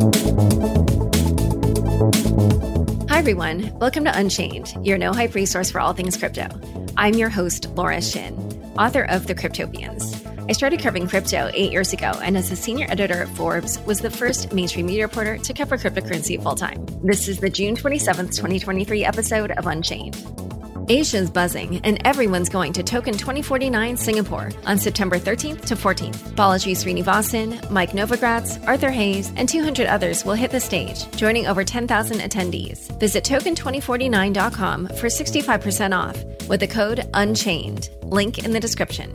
Hi, everyone. Welcome to Unchained, your no hype resource for all things crypto. I'm your host, Laura Shin, author of The Cryptopians. I started covering crypto eight years ago, and as a senior editor at Forbes, was the first mainstream media reporter to cover cryptocurrency full time. This is the June 27th, 2023 episode of Unchained. Asia's buzzing, and everyone's going to Token 2049 Singapore on September 13th to 14th. Balaji Srinivasan, Mike Novogratz, Arthur Hayes, and 200 others will hit the stage, joining over 10,000 attendees. Visit token2049.com for 65% off with the code UNCHAINED. Link in the description.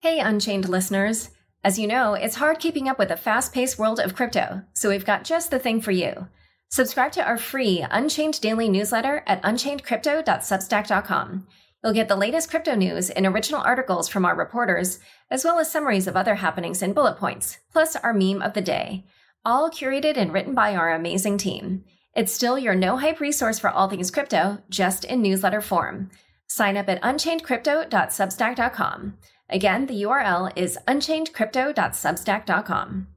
Hey, Unchained listeners. As you know, it's hard keeping up with the fast paced world of crypto, so we've got just the thing for you. Subscribe to our free Unchained daily newsletter at unchainedcrypto.substack.com. You'll get the latest crypto news in original articles from our reporters, as well as summaries of other happenings and bullet points, plus our meme of the day, all curated and written by our amazing team. It's still your no hype resource for all things crypto, just in newsletter form. Sign up at unchainedcrypto.substack.com. Again, the URL is unchainedcrypto.substack.com.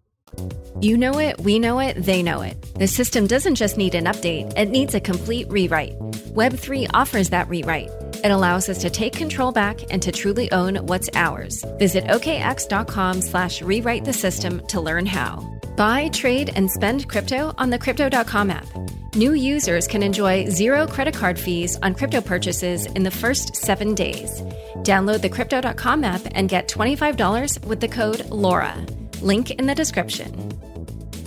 You know it, we know it, they know it. The system doesn't just need an update, it needs a complete rewrite. Web3 offers that rewrite. It allows us to take control back and to truly own what's ours. Visit okx.com slash rewrite the system to learn how. Buy, trade, and spend crypto on the Crypto.com app. New users can enjoy zero credit card fees on crypto purchases in the first seven days. Download the Crypto.com app and get $25 with the code LAURA. Link in the description.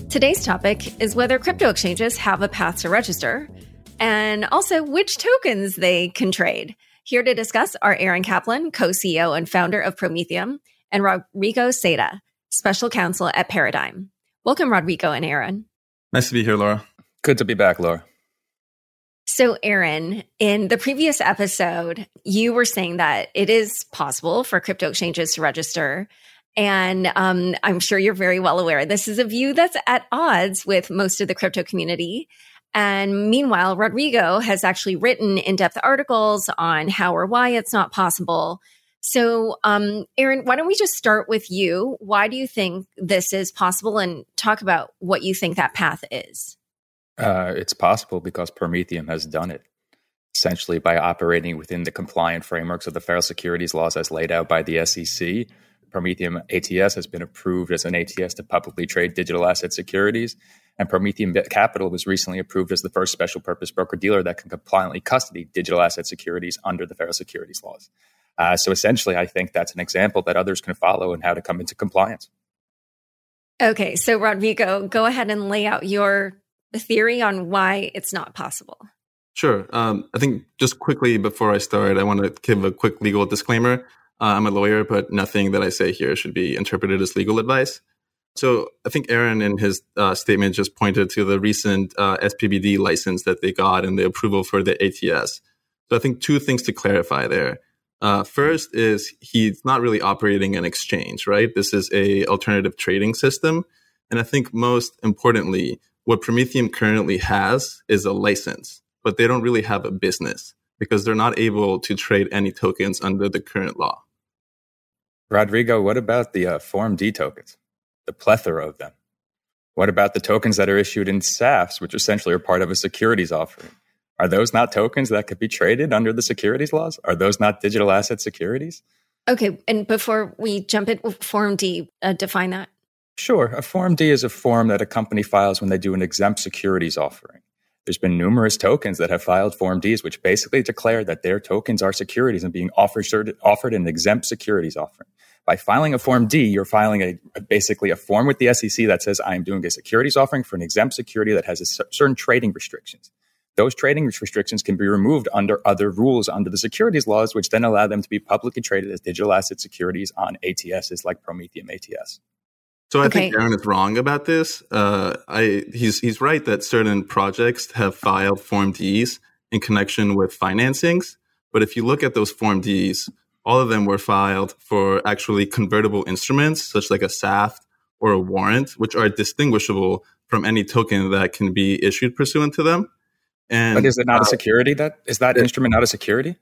Today's topic is whether crypto exchanges have a path to register and also which tokens they can trade. Here to discuss are Aaron Kaplan, co CEO and founder of Prometheum, and Rodrigo Seira, special counsel at Paradigm. Welcome, Rodrigo and Aaron. Nice to be here, Laura. Good to be back, Laura. So, Aaron, in the previous episode, you were saying that it is possible for crypto exchanges to register and um, I'm sure you're very well aware this is a view that's at odds with most of the crypto community. And meanwhile, Rodrigo has actually written in depth articles on how or why it's not possible. So, um, Aaron, why don't we just start with you? Why do you think this is possible and talk about what you think that path is? Uh, it's possible because Prometheum has done it essentially by operating within the compliant frameworks of the federal securities laws as laid out by the SEC Prometheum ATS has been approved as an ATS to publicly trade digital asset securities. And Prometheum Capital was recently approved as the first special purpose broker dealer that can compliantly custody digital asset securities under the federal securities laws. Uh, so essentially, I think that's an example that others can follow and how to come into compliance. Okay, so Rodrigo, go ahead and lay out your theory on why it's not possible. Sure. Um, I think just quickly before I start, I want to give a quick legal disclaimer. Uh, I'm a lawyer, but nothing that I say here should be interpreted as legal advice. So I think Aaron in his uh, statement just pointed to the recent uh, SPBD license that they got and the approval for the ATS. So I think two things to clarify there. Uh, first is he's not really operating an exchange, right? This is a alternative trading system. And I think most importantly, what Prometheum currently has is a license, but they don't really have a business because they're not able to trade any tokens under the current law. Rodrigo, what about the uh, Form D tokens, the plethora of them? What about the tokens that are issued in SAFTs, which essentially are part of a securities offering? Are those not tokens that could be traded under the securities laws? Are those not digital asset securities? Okay, and before we jump in, Form D, uh, define that. Sure. A Form D is a form that a company files when they do an exempt securities offering. There's been numerous tokens that have filed Form Ds, which basically declare that their tokens are securities and being offered, offered an exempt securities offering. By filing a Form D, you're filing a, basically a form with the SEC that says I am doing a securities offering for an exempt security that has a, certain trading restrictions. Those trading restrictions can be removed under other rules under the securities laws, which then allow them to be publicly traded as digital asset securities on ATSs like Prometheum ATS. So I okay. think Aaron is wrong about this. Uh, I, he's he's right that certain projects have filed Form Ds in connection with financings, but if you look at those Form Ds, all of them were filed for actually convertible instruments, such like a SAFT or a warrant, which are distinguishable from any token that can be issued pursuant to them. And but is it not uh, a security? That is that it, instrument not a security?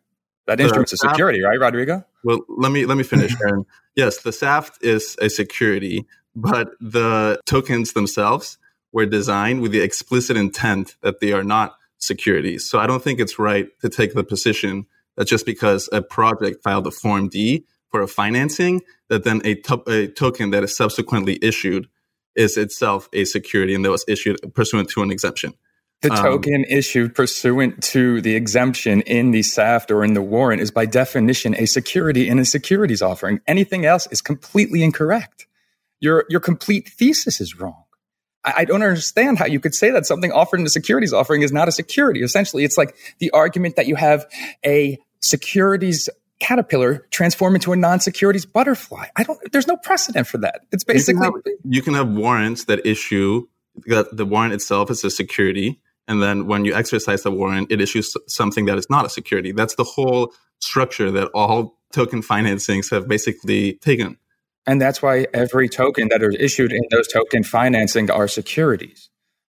That instrument's a security, right, Rodrigo? Well, let me let me finish, Aaron. yes, the SAFT is a security, but the tokens themselves were designed with the explicit intent that they are not securities. So I don't think it's right to take the position that just because a project filed a Form D for a financing, that then a, to- a token that is subsequently issued is itself a security and that was issued pursuant to an exemption. The um, token um, issued pursuant to the exemption in the SAFT or in the warrant is by definition a security in a securities offering. Anything else is completely incorrect. Your, your complete thesis is wrong. I, I don't understand how you could say that something offered in a securities offering is not a security. Essentially, it's like the argument that you have a securities caterpillar transform into a non-securities butterfly. I don't. There's no precedent for that. It's basically you can have, you can have warrants that issue that the warrant itself is a security, and then when you exercise the warrant, it issues something that is not a security. That's the whole structure that all token financings have basically taken. And that's why every token that is issued in those token financing are securities.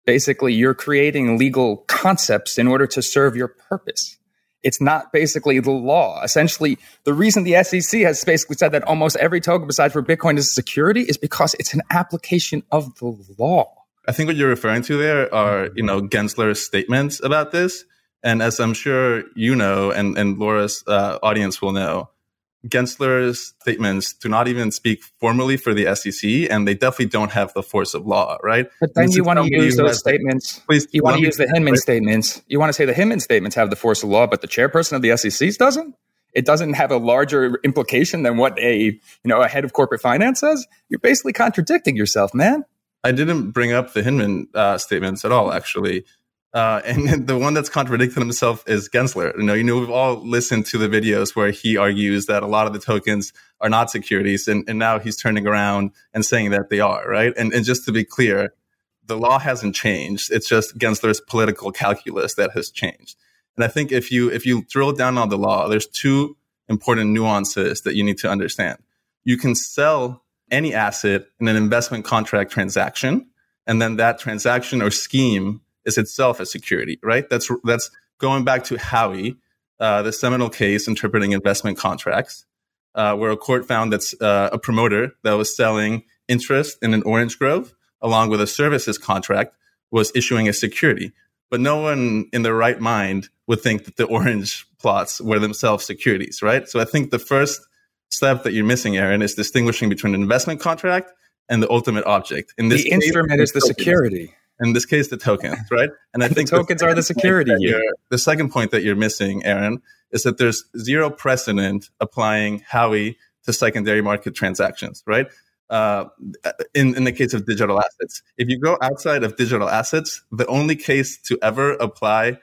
Basically, you're creating legal concepts in order to serve your purpose. It's not basically the law. Essentially, the reason the SEC has basically said that almost every token besides for Bitcoin is a security is because it's an application of the law. I think what you're referring to there are, you know, Gensler's statements about this. And as I'm sure you know, and, and Laura's uh, audience will know, Gensler's statements do not even speak formally for the SEC, and they definitely don't have the force of law, right? But then you want to use those statements. Please, you want to use the Hinman right? statements. You want to say the Hinman statements have the force of law, but the chairperson of the SEC doesn't. It doesn't have a larger implication than what a you know a head of corporate finance says. You're basically contradicting yourself, man. I didn't bring up the Hinman uh, statements at all, actually. Uh, and the one that's contradicting himself is Gensler. You know, you know, we've all listened to the videos where he argues that a lot of the tokens are not securities, and, and now he's turning around and saying that they are, right? And, and just to be clear, the law hasn't changed. It's just Gensler's political calculus that has changed. And I think if you if you drill down on the law, there's two important nuances that you need to understand. You can sell any asset in an investment contract transaction, and then that transaction or scheme is itself a security, right? That's that's going back to Howey, uh, the seminal case interpreting investment contracts, uh, where a court found that uh, a promoter that was selling interest in an orange grove along with a services contract was issuing a security. But no one in their right mind would think that the orange plots were themselves securities, right? So I think the first step that you're missing, Aaron, is distinguishing between an investment contract and the ultimate object. In this the case, instrument is the security in this case the tokens right? And i think tokens the are the security here. the second point that you're missing aaron is that there's zero precedent applying howey to secondary market transactions right? Uh, in, in the case of digital assets. If you go outside of digital assets the only case to ever apply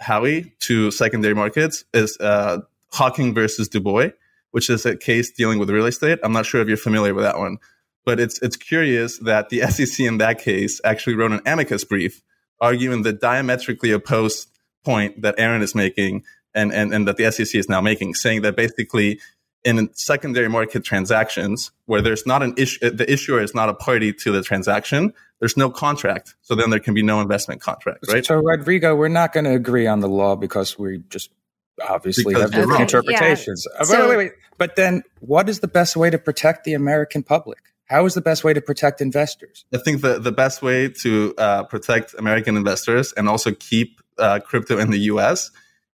howey to secondary markets is uh, Hocking versus dubois which is a case dealing with real estate. I'm not sure if you're familiar with that one but it's it's curious that the SEC in that case actually wrote an amicus brief arguing the diametrically opposed point that Aaron is making and, and, and that the SEC is now making, saying that basically in secondary market transactions where there's not an issue, the issuer is not a party to the transaction, there's no contract. So then there can be no investment contract, right? So, Rodrigo, we're not going to agree on the law because we just obviously because have different interpretations. Uh, yeah. So, wait, wait, wait. But then what is the best way to protect the American public? How is the best way to protect investors? I think the, the best way to uh, protect American investors and also keep uh, crypto in the US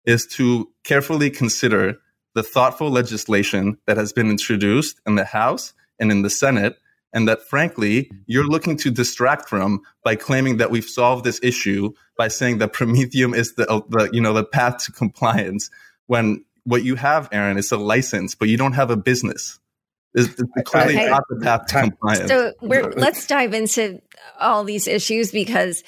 is to carefully consider the thoughtful legislation that has been introduced in the House and in the Senate, and that frankly, you're looking to distract from by claiming that we've solved this issue by saying that Prometheum is the, the you know the path to compliance when what you have, Aaron, is a license, but you don't have a business is clearly okay. not the path to compliance. So let's dive into all these issues because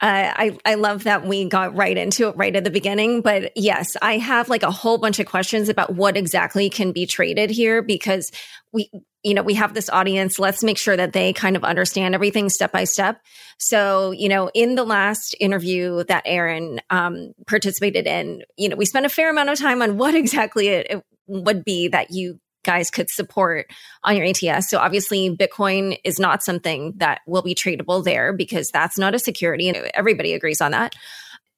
uh, I I love that we got right into it right at the beginning. But yes, I have like a whole bunch of questions about what exactly can be traded here because we you know we have this audience. Let's make sure that they kind of understand everything step by step. So you know, in the last interview that Aaron um, participated in, you know, we spent a fair amount of time on what exactly it, it would be that you guys could support on your ATS. So obviously Bitcoin is not something that will be tradable there because that's not a security and everybody agrees on that.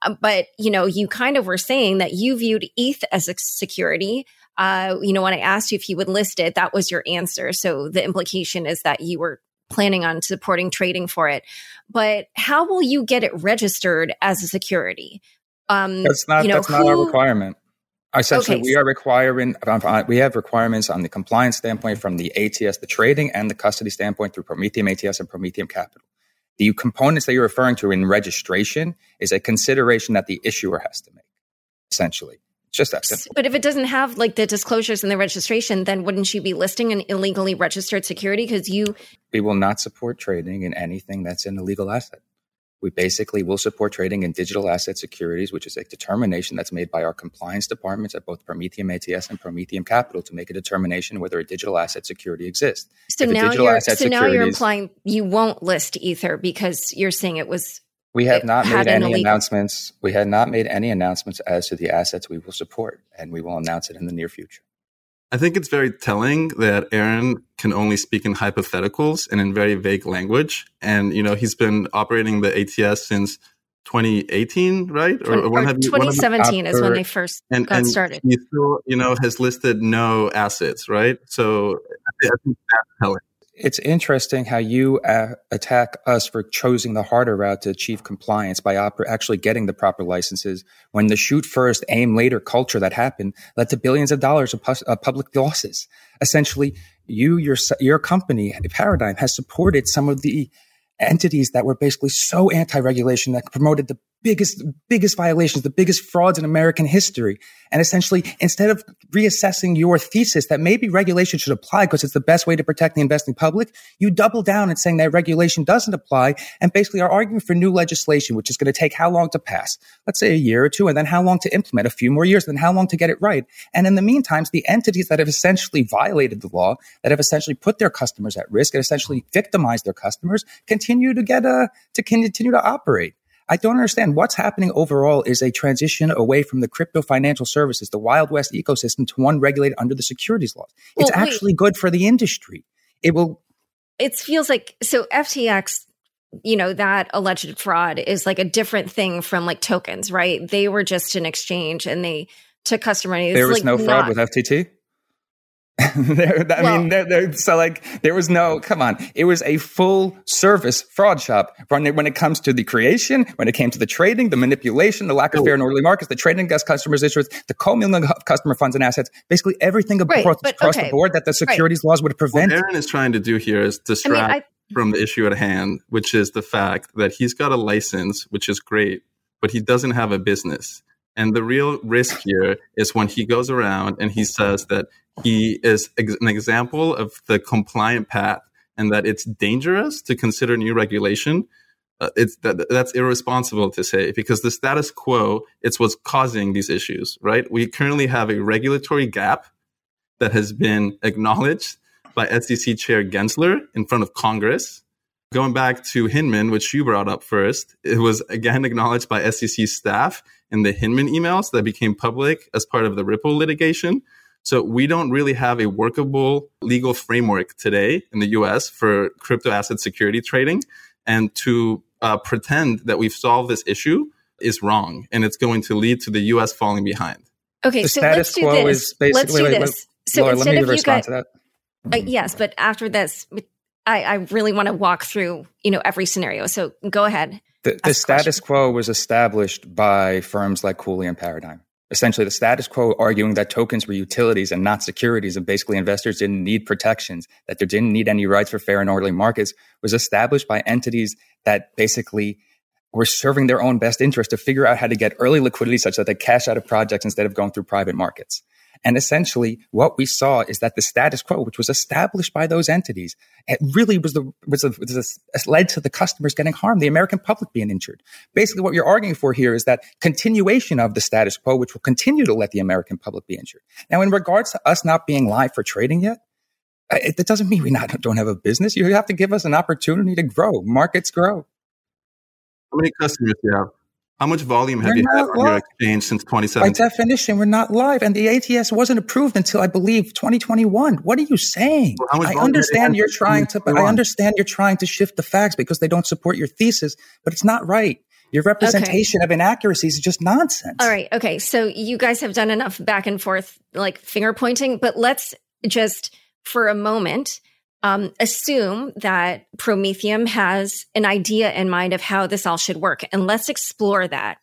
Uh, but, you know, you kind of were saying that you viewed ETH as a security. Uh, you know, when I asked you if you would list it, that was your answer. So the implication is that you were planning on supporting trading for it. But how will you get it registered as a security? Um, that's not you know, that's who, not our requirement. Essentially, okay. we are requiring uh, we have requirements on the compliance standpoint from the ATS, the trading, and the custody standpoint through Prometheum ATS and Prometheum Capital. The components that you're referring to in registration is a consideration that the issuer has to make, essentially. It's just that simple. But if it doesn't have like the disclosures in the registration, then wouldn't you be listing an illegally registered security? Because you. We will not support trading in anything that's an illegal asset. We basically will support trading in digital asset securities, which is a determination that's made by our compliance departments at both Prometheum ATS and Prometheum Capital to make a determination whether a digital asset security exists. So now you're so now you're implying you won't list Ether because you're saying it was. We have not made any illegal... announcements. We had not made any announcements as to the assets we will support, and we will announce it in the near future. I think it's very telling that Aaron can only speak in hypotheticals and in very vague language. And, you know, he's been operating the ATS since 2018, right? Or, or, or 2017 you, is when they first and, got and started. He still, you know, has listed no assets, right? So I think that's telling it's interesting how you uh, attack us for choosing the harder route to achieve compliance by op- actually getting the proper licenses when the shoot first, aim later culture that happened led to billions of dollars of pu- uh, public losses. Essentially, you, your, your company, Paradigm, has supported some of the entities that were basically so anti-regulation that promoted the biggest, biggest violations, the biggest frauds in American history. And essentially, instead of reassessing your thesis that maybe regulation should apply because it's the best way to protect the investing public, you double down and saying that regulation doesn't apply and basically are arguing for new legislation, which is going to take how long to pass? Let's say a year or two, and then how long to implement? A few more years, then how long to get it right? And in the meantime, the entities that have essentially violated the law, that have essentially put their customers at risk and essentially victimized their customers, continue to get a, to continue to operate. I don't understand what's happening overall is a transition away from the crypto financial services, the Wild West ecosystem to one regulated under the securities laws. Well, it's actually good for the industry. It will. It feels like so FTX, you know, that alleged fraud is like a different thing from like tokens, right? They were just an exchange and they took customer money. There was like no fraud not, with FTT? there, I well, mean, there, there, so like there was no come on. It was a full service fraud shop when it, when it comes to the creation, when it came to the trading, the manipulation, the lack of fair and orderly markets, the trading against customers' interests, the commingling of customer funds and assets, basically everything right, across, but, across okay, the board that the securities right. laws would prevent. What Aaron is trying to do here is distract I mean, I, from the issue at hand, which is the fact that he's got a license, which is great, but he doesn't have a business. And the real risk here is when he goes around and he says that he is ex- an example of the compliant path and that it's dangerous to consider new regulation. Uh, it's that, that's irresponsible to say because the status quo it's what's causing these issues right we currently have a regulatory gap that has been acknowledged by sec chair gensler in front of congress going back to hinman which you brought up first it was again acknowledged by sec staff in the hinman emails that became public as part of the ripple litigation so we don't really have a workable legal framework today in the US for crypto asset security trading. And to uh, pretend that we've solved this issue is wrong. And it's going to lead to the US falling behind. Okay, the so let's do this. let's do wait, this. Wait, so Laura, instead of you guys, uh, yes, but after this, I, I really want to walk through, you know, every scenario. So go ahead. The, the status quo was established by firms like Cooley and Paradigm essentially the status quo arguing that tokens were utilities and not securities and basically investors didn't need protections that there didn't need any rights for fair and orderly markets was established by entities that basically were serving their own best interest to figure out how to get early liquidity such that they cash out of projects instead of going through private markets and essentially, what we saw is that the status quo, which was established by those entities, it really was the was, a, was a, led to the customers getting harmed, the American public being injured. Basically, what you're arguing for here is that continuation of the status quo, which will continue to let the American public be injured. Now, in regards to us not being live for trading yet, it, that doesn't mean we not don't have a business. You have to give us an opportunity to grow. Markets grow. How many customers do you have? How much volume have we're you had on live. your exchange since 2017? By definition, we're not live, and the ATS wasn't approved until I believe 2021. What are you saying? Well, I understand you're trying to. but I understand you're trying to shift the facts because they don't support your thesis, but it's not right. Your representation okay. of inaccuracies is just nonsense. All right. Okay. So you guys have done enough back and forth, like finger pointing, but let's just for a moment um, assume that Prometheum has an idea in mind of how this all should work. And let's explore that.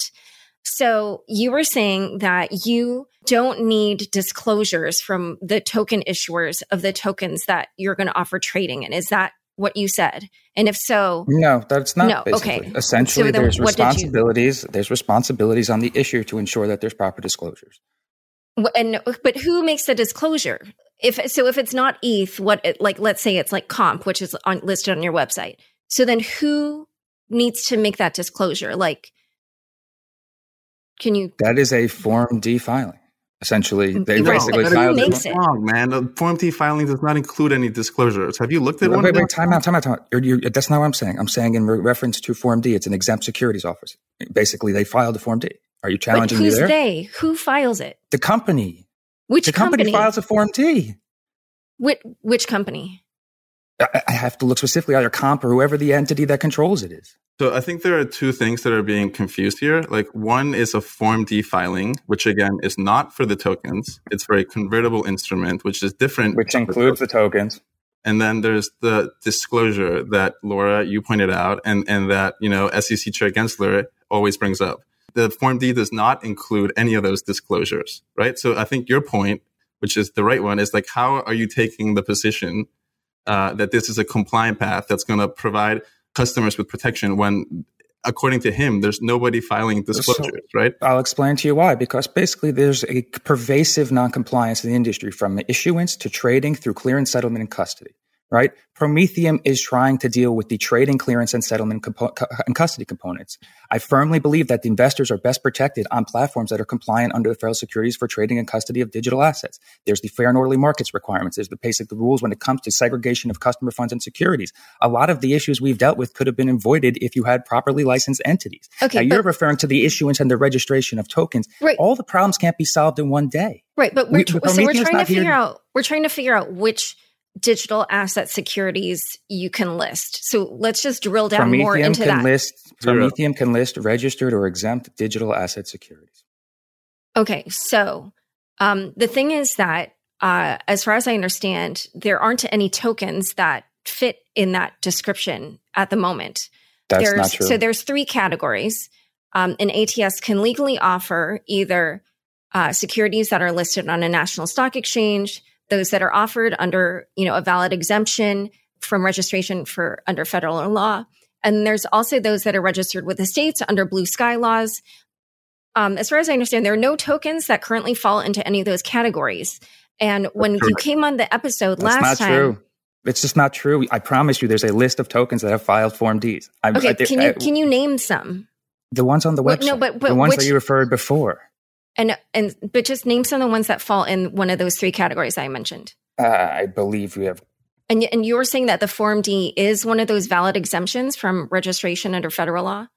So you were saying that you don't need disclosures from the token issuers of the tokens that you're going to offer trading in. Is that what you said? And if so, no, that's not. No, basically. okay. Essentially, so then, there's responsibilities. You, there's responsibilities on the issuer to ensure that there's proper disclosures. And but who makes the disclosure? If so, if it's not ETH, what it, like let's say it's like Comp, which is on, listed on your website. So then, who needs to make that disclosure? Like, can you? That is a Form D filing. Essentially, they no, basically filed it. it. Wrong, man. The Form D filing does not include any disclosures. Have you looked at wait, one? Wait, wait, time out, time out, time out. You're, you're, that's not what I'm saying. I'm saying in re- reference to Form D, it's an exempt securities office. Basically, they filed a Form D. Are you challenging but who's me there? they? Who files it? The company. Which the company? company files a Form D. Which, which company? I have to look specifically either comp or whoever the entity that controls it is. So I think there are two things that are being confused here. Like one is a Form D filing, which again is not for the tokens. It's for a convertible instrument, which is different. Which includes the tokens. And then there's the disclosure that Laura, you pointed out, and, and that, you know, SEC Chair Gensler always brings up. The Form D does not include any of those disclosures, right? So I think your point, which is the right one, is like, how are you taking the position uh, that this is a compliant path that's going to provide customers with protection when according to him, there's nobody filing disclosures, so right? I'll explain to you why. Because basically, there's a pervasive noncompliance in the industry from issuance to trading through clearance, settlement, and custody right? Prometheum is trying to deal with the trading, clearance, and settlement compo- and custody components. I firmly believe that the investors are best protected on platforms that are compliant under the federal securities for trading and custody of digital assets. There's the fair and orderly markets requirements. There's the basic rules when it comes to segregation of customer funds and securities. A lot of the issues we've dealt with could have been avoided if you had properly licensed entities. Okay, now, you're referring to the issuance and the registration of tokens. Right. All the problems can't be solved in one day. Right, but we're, we, so we're trying to figure out we're trying to figure out which digital asset securities you can list. So let's just drill down Prometheum more into can that. List, Prometheum can list registered or exempt digital asset securities. Okay, so um, the thing is that, uh, as far as I understand, there aren't any tokens that fit in that description at the moment. That's there's, not true. So there's three categories. Um, an ATS can legally offer either uh, securities that are listed on a national stock exchange, those that are offered under, you know, a valid exemption from registration for under federal law. And there's also those that are registered with the states under blue sky laws. Um, as far as I understand, there are no tokens that currently fall into any of those categories. And when you came on the episode That's last not time, true. It's just not true. I promise you, there's a list of tokens that have filed Form Ds. I, okay, I, can you can you name some? The ones on the website. no, but, but the ones which, that you referred before. And and but just name some of the ones that fall in one of those three categories I mentioned. Uh, I believe we have. And and you were saying that the Form D is one of those valid exemptions from registration under federal law.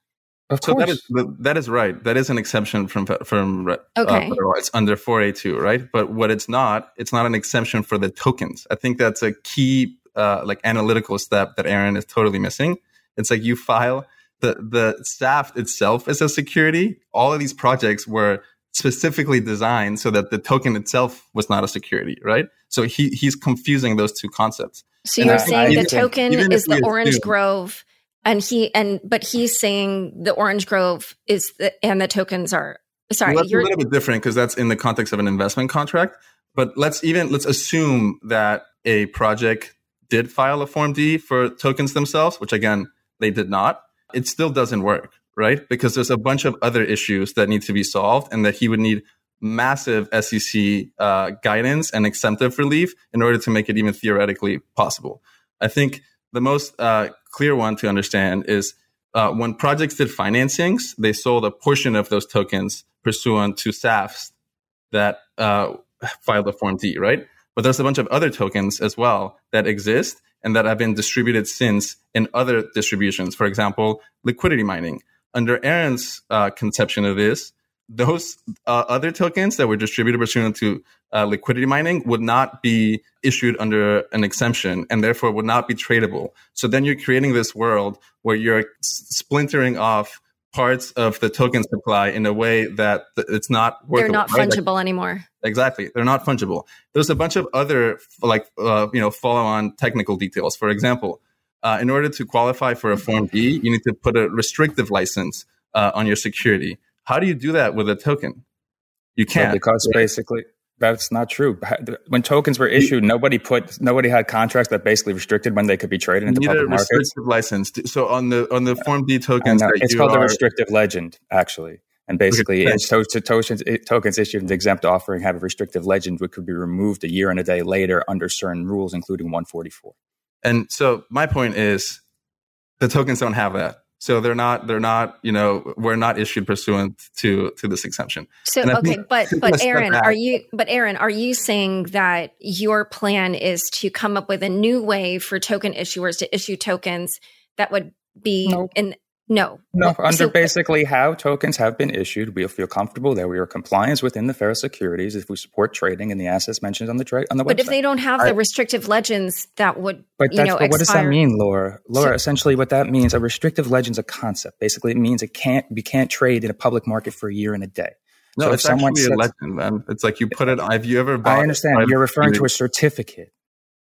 Of so course, that is that is right. That is an exception from from uh, okay. Uh, it's under 4A2, right? But what it's not, it's not an exemption for the tokens. I think that's a key uh, like analytical step that Aaron is totally missing. It's like you file the the SAFT itself as a security. All of these projects were specifically designed so that the token itself was not a security, right? So he he's confusing those two concepts. So you're saying the token is the Orange assume, Grove, and he and but he's saying the Orange Grove is the and the tokens are sorry. Well, that's a little bit different because that's in the context of an investment contract. But let's even let's assume that a project did file a Form D for tokens themselves, which again they did not. It still doesn't work, right? Because there's a bunch of other issues that need to be solved and that he would need massive SEC uh, guidance and exemptive relief in order to make it even theoretically possible. I think the most uh, clear one to understand is uh, when projects did financings, they sold a portion of those tokens pursuant to SAFTs that uh, filed a Form D, right? But there's a bunch of other tokens as well that exist and that have been distributed since in other distributions. For example, liquidity mining. Under Aaron's uh, conception of this, those uh, other tokens that were distributed pursuant to uh, liquidity mining would not be issued under an exemption and therefore would not be tradable. So then you're creating this world where you're splintering off parts of the token supply in a way that it's not workable. They're not right? fungible like, anymore. Exactly, they're not fungible. There's a bunch of other like uh, you know follow-on technical details. For example, uh, in order to qualify for a Form D, you need to put a restrictive license uh, on your security. How do you do that with a token? You can't because basically that's not true. When tokens were issued, nobody put nobody had contracts that basically restricted when they could be traded into public markets. Restrictive license. So on the on the Form D tokens, it's called are, a restrictive legend, actually. And basically, okay. it's to, to tokens, tokens issued in the exempt offering have a restrictive legend, which could be removed a year and a day later under certain rules, including 144. And so my point is, the tokens don't have that. So they're not they're not you know we're not issued pursuant to to this exemption. So okay, but but Aaron, are you but Aaron, are you saying that your plan is to come up with a new way for token issuers to issue tokens that would be nope. in no. No, under so, uh, basically how tokens have been issued, we'll feel comfortable that we are compliance within the fair securities if we support trading in the assets mentioned on the trade on the but website. if they don't have the restrictive legends that would but you know, but what does that mean, Laura? Laura, so, essentially what that means, a restrictive legend's a concept. Basically it means it can't we can't trade in a public market for a year and a day. No, so it's if someone actually says, a legend, man. It's like you put it. Have you ever? Bought I understand. You're referring to a certificate.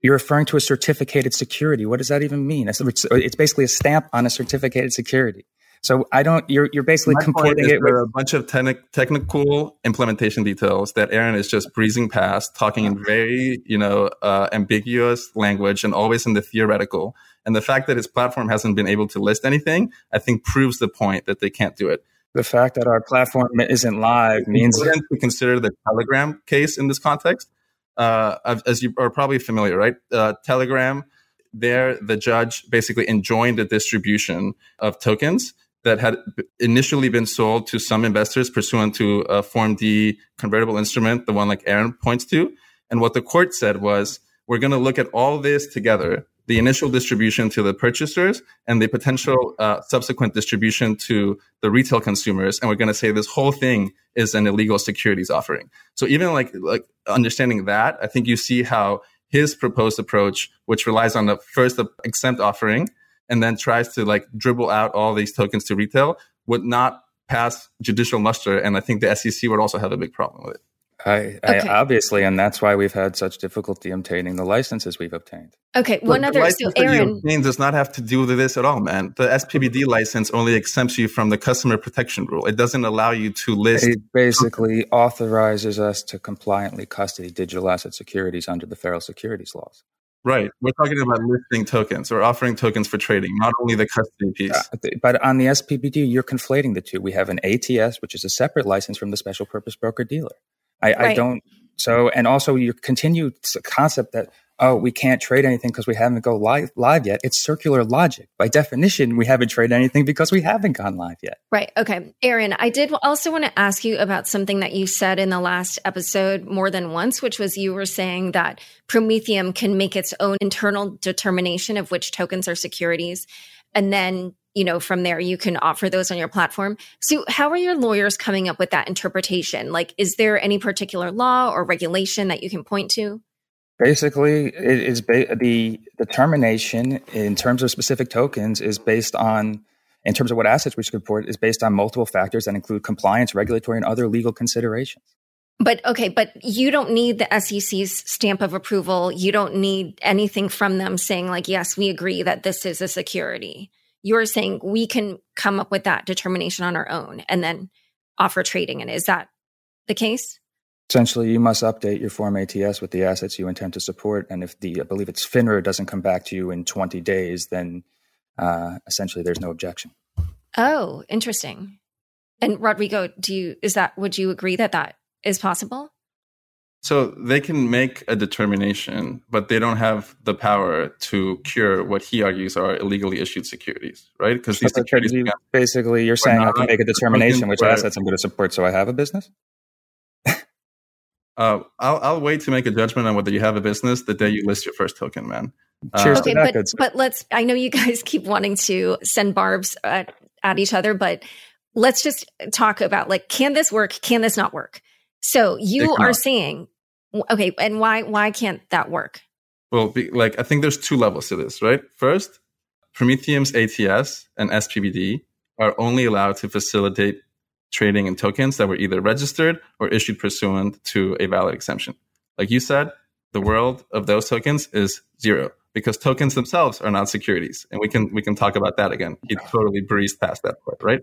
You're referring to a certificated security. What does that even mean? It's, it's basically a stamp on a certificated security. So I don't. You're you're basically My comporting it with a bunch of te- technical implementation details that Aaron is just breezing past, talking in very you know uh, ambiguous language and always in the theoretical. And the fact that his platform hasn't been able to list anything, I think, proves the point that they can't do it. The fact that our platform isn't live means to consider the Telegram case in this context. Uh, as you are probably familiar, right? Uh, Telegram, there the judge basically enjoined the distribution of tokens that had initially been sold to some investors pursuant to a Form D convertible instrument, the one like Aaron points to. And what the court said was, we're going to look at all this together the initial distribution to the purchasers and the potential uh, subsequent distribution to the retail consumers and we're going to say this whole thing is an illegal securities offering so even like like understanding that i think you see how his proposed approach which relies on the first exempt offering and then tries to like dribble out all these tokens to retail would not pass judicial muster. And I think the SEC would also have a big problem with it. I, okay. I, obviously, and that's why we've had such difficulty obtaining the licenses we've obtained. Okay, one other. So, Aaron does not have to do with this at all, man. The SPBD license only exempts you from the customer protection rule. It doesn't allow you to list. It basically authorizes us to compliantly custody digital asset securities under the federal securities laws. Right. We're talking about listing tokens or offering tokens for trading, not only the custody piece. Uh, but on the SPBD, you're conflating the two. We have an ATS, which is a separate license from the special purpose broker dealer. I, right. I don't. So, and also your continued concept that oh, we can't trade anything because we haven't go live, live yet. It's circular logic. By definition, we haven't traded anything because we haven't gone live yet. Right. Okay. Aaron, I did also want to ask you about something that you said in the last episode more than once, which was you were saying that Prometheum can make its own internal determination of which tokens are securities. And then you know, from there you can offer those on your platform. So how are your lawyers coming up with that interpretation? Like, is there any particular law or regulation that you can point to? Basically, it is ba- the determination in terms of specific tokens is based on, in terms of what assets we should report, is based on multiple factors that include compliance, regulatory, and other legal considerations. But okay, but you don't need the SEC's stamp of approval. You don't need anything from them saying, like, yes, we agree that this is a security. You're saying we can come up with that determination on our own and then offer trading. And is that the case? Essentially, you must update your Form ATS with the assets you intend to support. And if the, I believe it's FINRA doesn't come back to you in 20 days, then uh, essentially there's no objection. Oh, interesting. And Rodrigo, do you, is that, would you agree that that is possible? So they can make a determination, but they don't have the power to cure what he argues are illegally issued securities, right? Because these securities basically, you're saying I can make a determination which assets I'm going to support, so I have a business. Uh, I'll, I'll wait to make a judgment on whether you have a business the day you list your first token, man. Uh, Cheers okay, but, but let's. I know you guys keep wanting to send barbs at, at each other, but let's just talk about like, can this work? Can this not work? So you are saying, okay, and why why can't that work? Well, be, like I think there's two levels to this, right? First, Prometheum's ATS and SPBD are only allowed to facilitate trading in tokens that were either registered or issued pursuant to a valid exemption. Like you said, the world of those tokens is zero because tokens themselves are not securities, and we can we can talk about that again. He totally breezed past that part, right?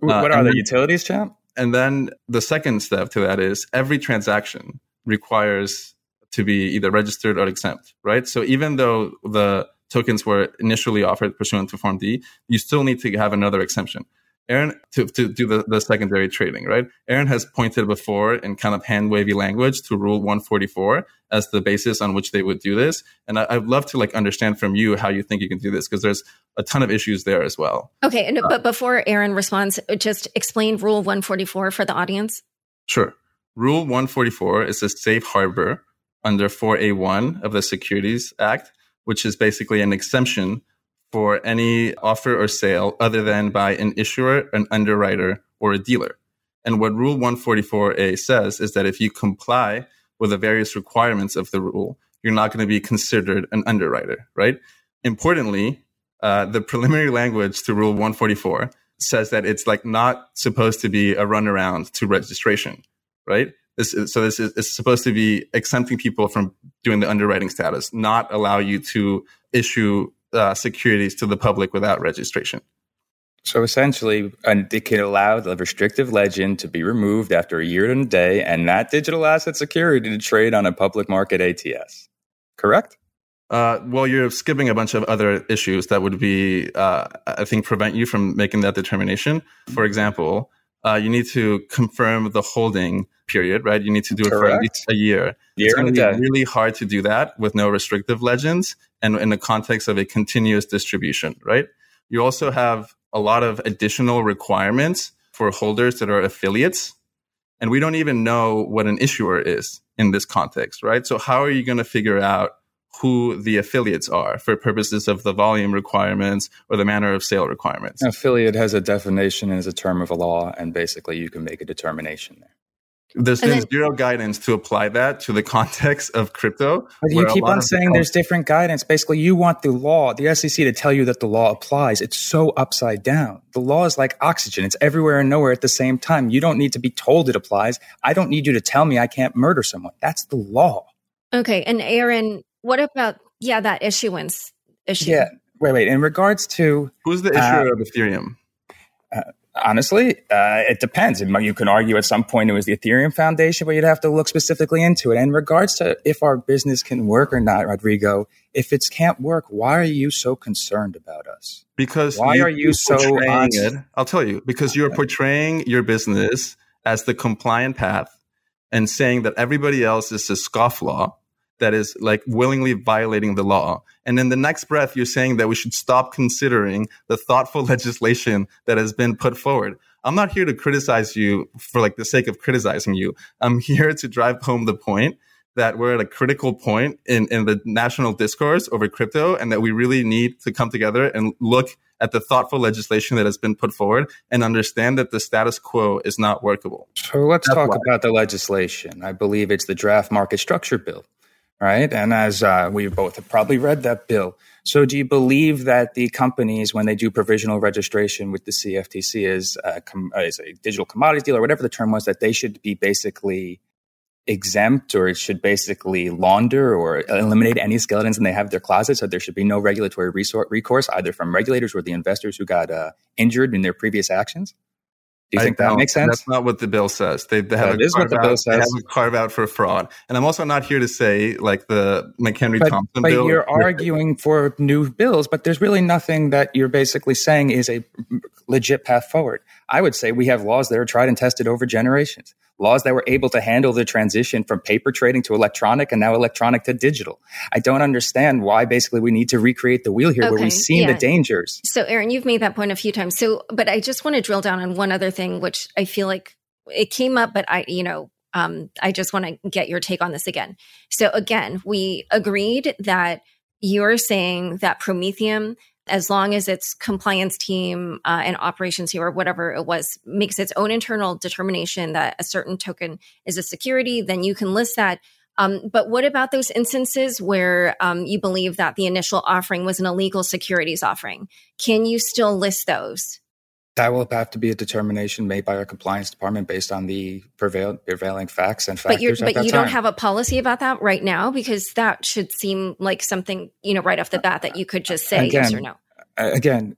What uh, are the utilities, champ? And then the second step to that is every transaction requires to be either registered or exempt, right? So even though the tokens were initially offered pursuant to Form D, you still need to have another exemption. Aaron, to, to do the, the secondary trading, right? Aaron has pointed before in kind of hand wavy language to Rule 144 as the basis on which they would do this. And I, would love to like understand from you how you think you can do this because there's a ton of issues there as well. Okay. And, uh, but before Aaron responds, just explain Rule 144 for the audience. Sure. Rule 144 is a safe harbor under 4A1 of the Securities Act, which is basically an exemption for any offer or sale other than by an issuer, an underwriter, or a dealer. And what Rule 144A says is that if you comply with the various requirements of the rule, you're not going to be considered an underwriter, right? Importantly, uh, the preliminary language to Rule 144 says that it's like not supposed to be a runaround to registration, right? This is, so this is it's supposed to be exempting people from doing the underwriting status, not allow you to issue uh, securities to the public without registration. So essentially, it can allow the restrictive legend to be removed after a year and a day, and that digital asset security to trade on a public market ATS. Correct? Uh, well, you're skipping a bunch of other issues that would be, uh, I think, prevent you from making that determination. For example, uh, you need to confirm the holding period, right? You need to do Correct. it for at least a year. year it's going to be really hard to do that with no restrictive legends and in the context of a continuous distribution, right? You also have a lot of additional requirements for holders that are affiliates. And we don't even know what an issuer is in this context, right? So how are you going to figure out who the affiliates are for purposes of the volume requirements or the manner of sale requirements? Affiliate has a definition as a term of a law, and basically you can make a determination there. There's been then, zero guidance to apply that to the context of crypto. But you keep on saying there's different guidance. Basically, you want the law, the SEC to tell you that the law applies. It's so upside down. The law is like oxygen. It's everywhere and nowhere at the same time. You don't need to be told it applies. I don't need you to tell me I can't murder someone. That's the law. Okay. And Aaron, what about, yeah, that issuance issue? Yeah. Wait, wait. In regards to. Who's the issuer uh, of Ethereum? Uh, honestly, uh, it depends. You can argue at some point it was the Ethereum Foundation, but you'd have to look specifically into it. And in regards to if our business can work or not, Rodrigo, if it can't work, why are you so concerned about us? Because why you, are you so? it, I'll tell you. Because you're portraying your business as the compliant path and saying that everybody else is a scofflaw that is like willingly violating the law. And in the next breath, you're saying that we should stop considering the thoughtful legislation that has been put forward. I'm not here to criticize you for like the sake of criticizing you. I'm here to drive home the point that we're at a critical point in, in the national discourse over crypto and that we really need to come together and look at the thoughtful legislation that has been put forward and understand that the status quo is not workable. So let's That's talk why. about the legislation. I believe it's the draft market structure bill right? And as uh, we both have probably read that bill. So, do you believe that the companies, when they do provisional registration with the CFTC as a, com- as a digital commodities dealer, or whatever the term was, that they should be basically exempt or it should basically launder or eliminate any skeletons and they have their closet so there should be no regulatory recourse either from regulators or the investors who got uh, injured in their previous actions do you think that makes sense? That's not what the bill says. They, they have, a what the bill says. They have a carve out for fraud. And I'm also not here to say like the McHenry but, Thompson but bill. But you're arguing for new bills, but there's really nothing that you're basically saying is a legit path forward. I would say we have laws that are tried and tested over generations laws that were able to handle the transition from paper trading to electronic and now electronic to digital. I don't understand why basically we need to recreate the wheel here okay, where we've seen yeah. the dangers. So, Aaron, you've made that point a few times. So, but I just want to drill down on one other thing, which I feel like it came up, but I, you know, um, I just want to get your take on this again. So, again, we agreed that you're saying that Prometheum as long as its compliance team uh, and operations team or whatever it was makes its own internal determination that a certain token is a security, then you can list that. Um, but what about those instances where um, you believe that the initial offering was an illegal securities offering? Can you still list those? That will have to be a determination made by our compliance department based on the prevail, prevailing facts and factors. But, you're, but you time. don't have a policy about that right now because that should seem like something you know right off the bat that you could just say again, yes or no. Again,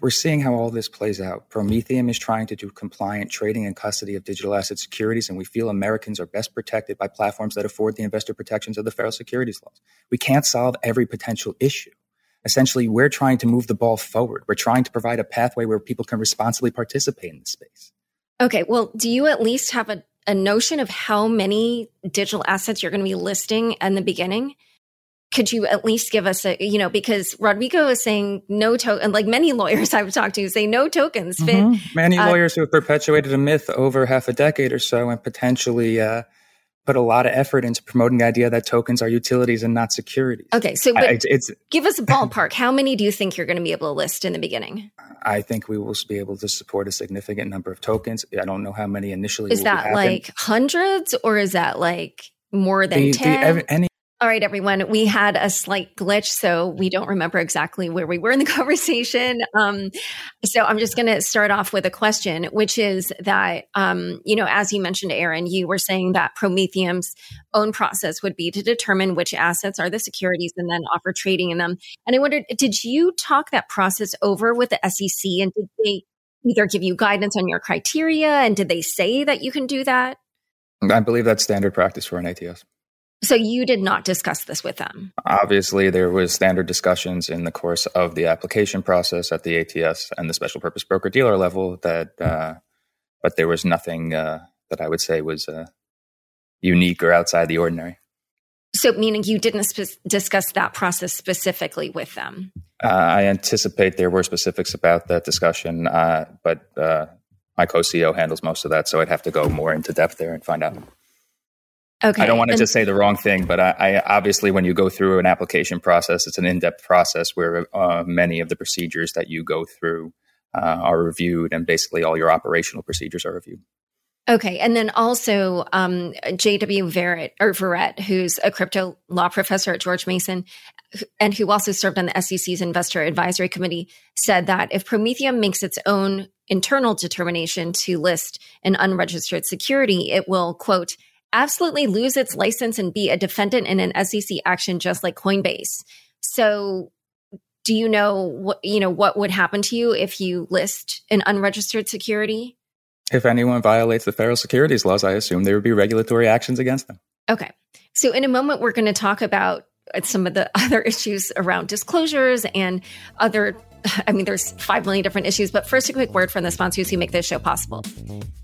we're seeing how all this plays out. Prometheum is trying to do compliant trading and custody of digital asset securities, and we feel Americans are best protected by platforms that afford the investor protections of the federal securities laws. We can't solve every potential issue essentially we're trying to move the ball forward. We're trying to provide a pathway where people can responsibly participate in the space. Okay. Well, do you at least have a, a notion of how many digital assets you're going to be listing in the beginning? Could you at least give us a, you know, because Rodrigo is saying no token, like many lawyers I've talked to say no tokens fit. Mm-hmm. Many uh, lawyers who have perpetuated a myth over half a decade or so and potentially uh, put a lot of effort into promoting the idea that tokens are utilities and not securities. Okay, so I, it's, it's, give us a ballpark. How many do you think you're going to be able to list in the beginning? I think we will be able to support a significant number of tokens. I don't know how many initially. Is that like hundreds, or is that like more than ten? All right, everyone. We had a slight glitch, so we don't remember exactly where we were in the conversation. Um, so I'm just going to start off with a question, which is that, um, you know, as you mentioned, Aaron, you were saying that Prometheum's own process would be to determine which assets are the securities and then offer trading in them. And I wondered, did you talk that process over with the SEC and did they either give you guidance on your criteria and did they say that you can do that? I believe that's standard practice for an ATS. So you did not discuss this with them. Obviously, there was standard discussions in the course of the application process at the ATS and the special purpose broker dealer level. That, uh, but there was nothing uh, that I would say was uh, unique or outside the ordinary. So, meaning you didn't sp- discuss that process specifically with them. Uh, I anticipate there were specifics about that discussion, uh, but uh, my co-CEO handles most of that, so I'd have to go more into depth there and find out. Okay. I don't want to and, just say the wrong thing, but I, I, obviously, when you go through an application process, it's an in-depth process where uh, many of the procedures that you go through uh, are reviewed, and basically all your operational procedures are reviewed. Okay, and then also um, J.W. Verrett or Verrett, who's a crypto law professor at George Mason, and who also served on the SEC's Investor Advisory Committee, said that if Prometheum makes its own internal determination to list an unregistered security, it will quote absolutely lose its license and be a defendant in an SEC action just like Coinbase. So do you know what you know what would happen to you if you list an unregistered security? If anyone violates the federal securities laws, I assume there would be regulatory actions against them. Okay. So in a moment we're going to talk about some of the other issues around disclosures and other I mean, there's 5 million different issues, but first, a quick word from the sponsors who make this show possible.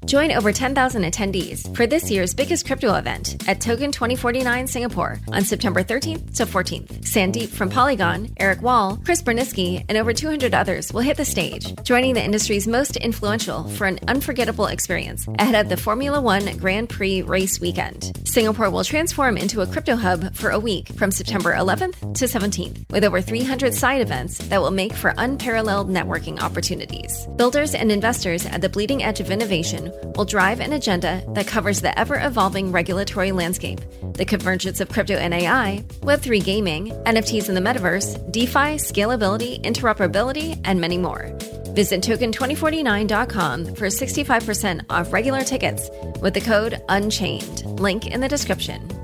Join over 10,000 attendees for this year's biggest crypto event at Token 2049 Singapore on September 13th to 14th. Sandeep from Polygon, Eric Wall, Chris Burniske, and over 200 others will hit the stage, joining the industry's most influential for an unforgettable experience ahead of the Formula One Grand Prix race weekend. Singapore will transform into a crypto hub for a week from September 11th to 17th, with over 300 side events that will make for unparalleled networking opportunities. Builders and investors at the bleeding edge of innovation will drive an agenda that covers the ever evolving regulatory landscape, the convergence of crypto and AI, Web3 gaming, NFTs in the metaverse, DeFi, scalability, interoperability, and many more. Visit token2049.com for 65% off regular tickets with the code UNCHAINED. Link in the description.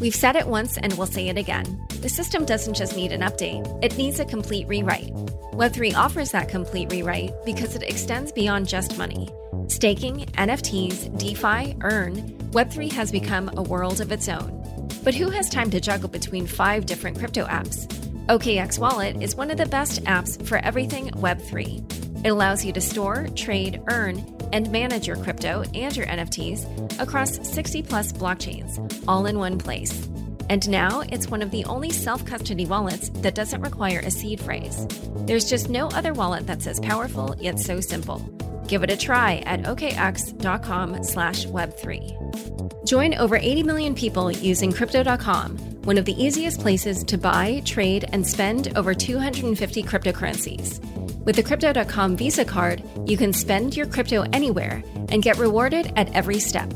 We've said it once and we'll say it again. The system doesn't just need an update, it needs a complete rewrite. Web3 offers that complete rewrite because it extends beyond just money. Staking, NFTs, DeFi, Earn, Web3 has become a world of its own. But who has time to juggle between five different crypto apps? OKX Wallet is one of the best apps for everything Web3. It allows you to store, trade, earn, and manage your crypto and your NFTs across 60 plus blockchains, all in one place. And now it's one of the only self custody wallets that doesn't require a seed phrase. There's just no other wallet that's as powerful yet so simple. Give it a try at okx.com/web3. Join over 80 million people using crypto.com, one of the easiest places to buy, trade, and spend over 250 cryptocurrencies. With the crypto.com Visa card, you can spend your crypto anywhere and get rewarded at every step.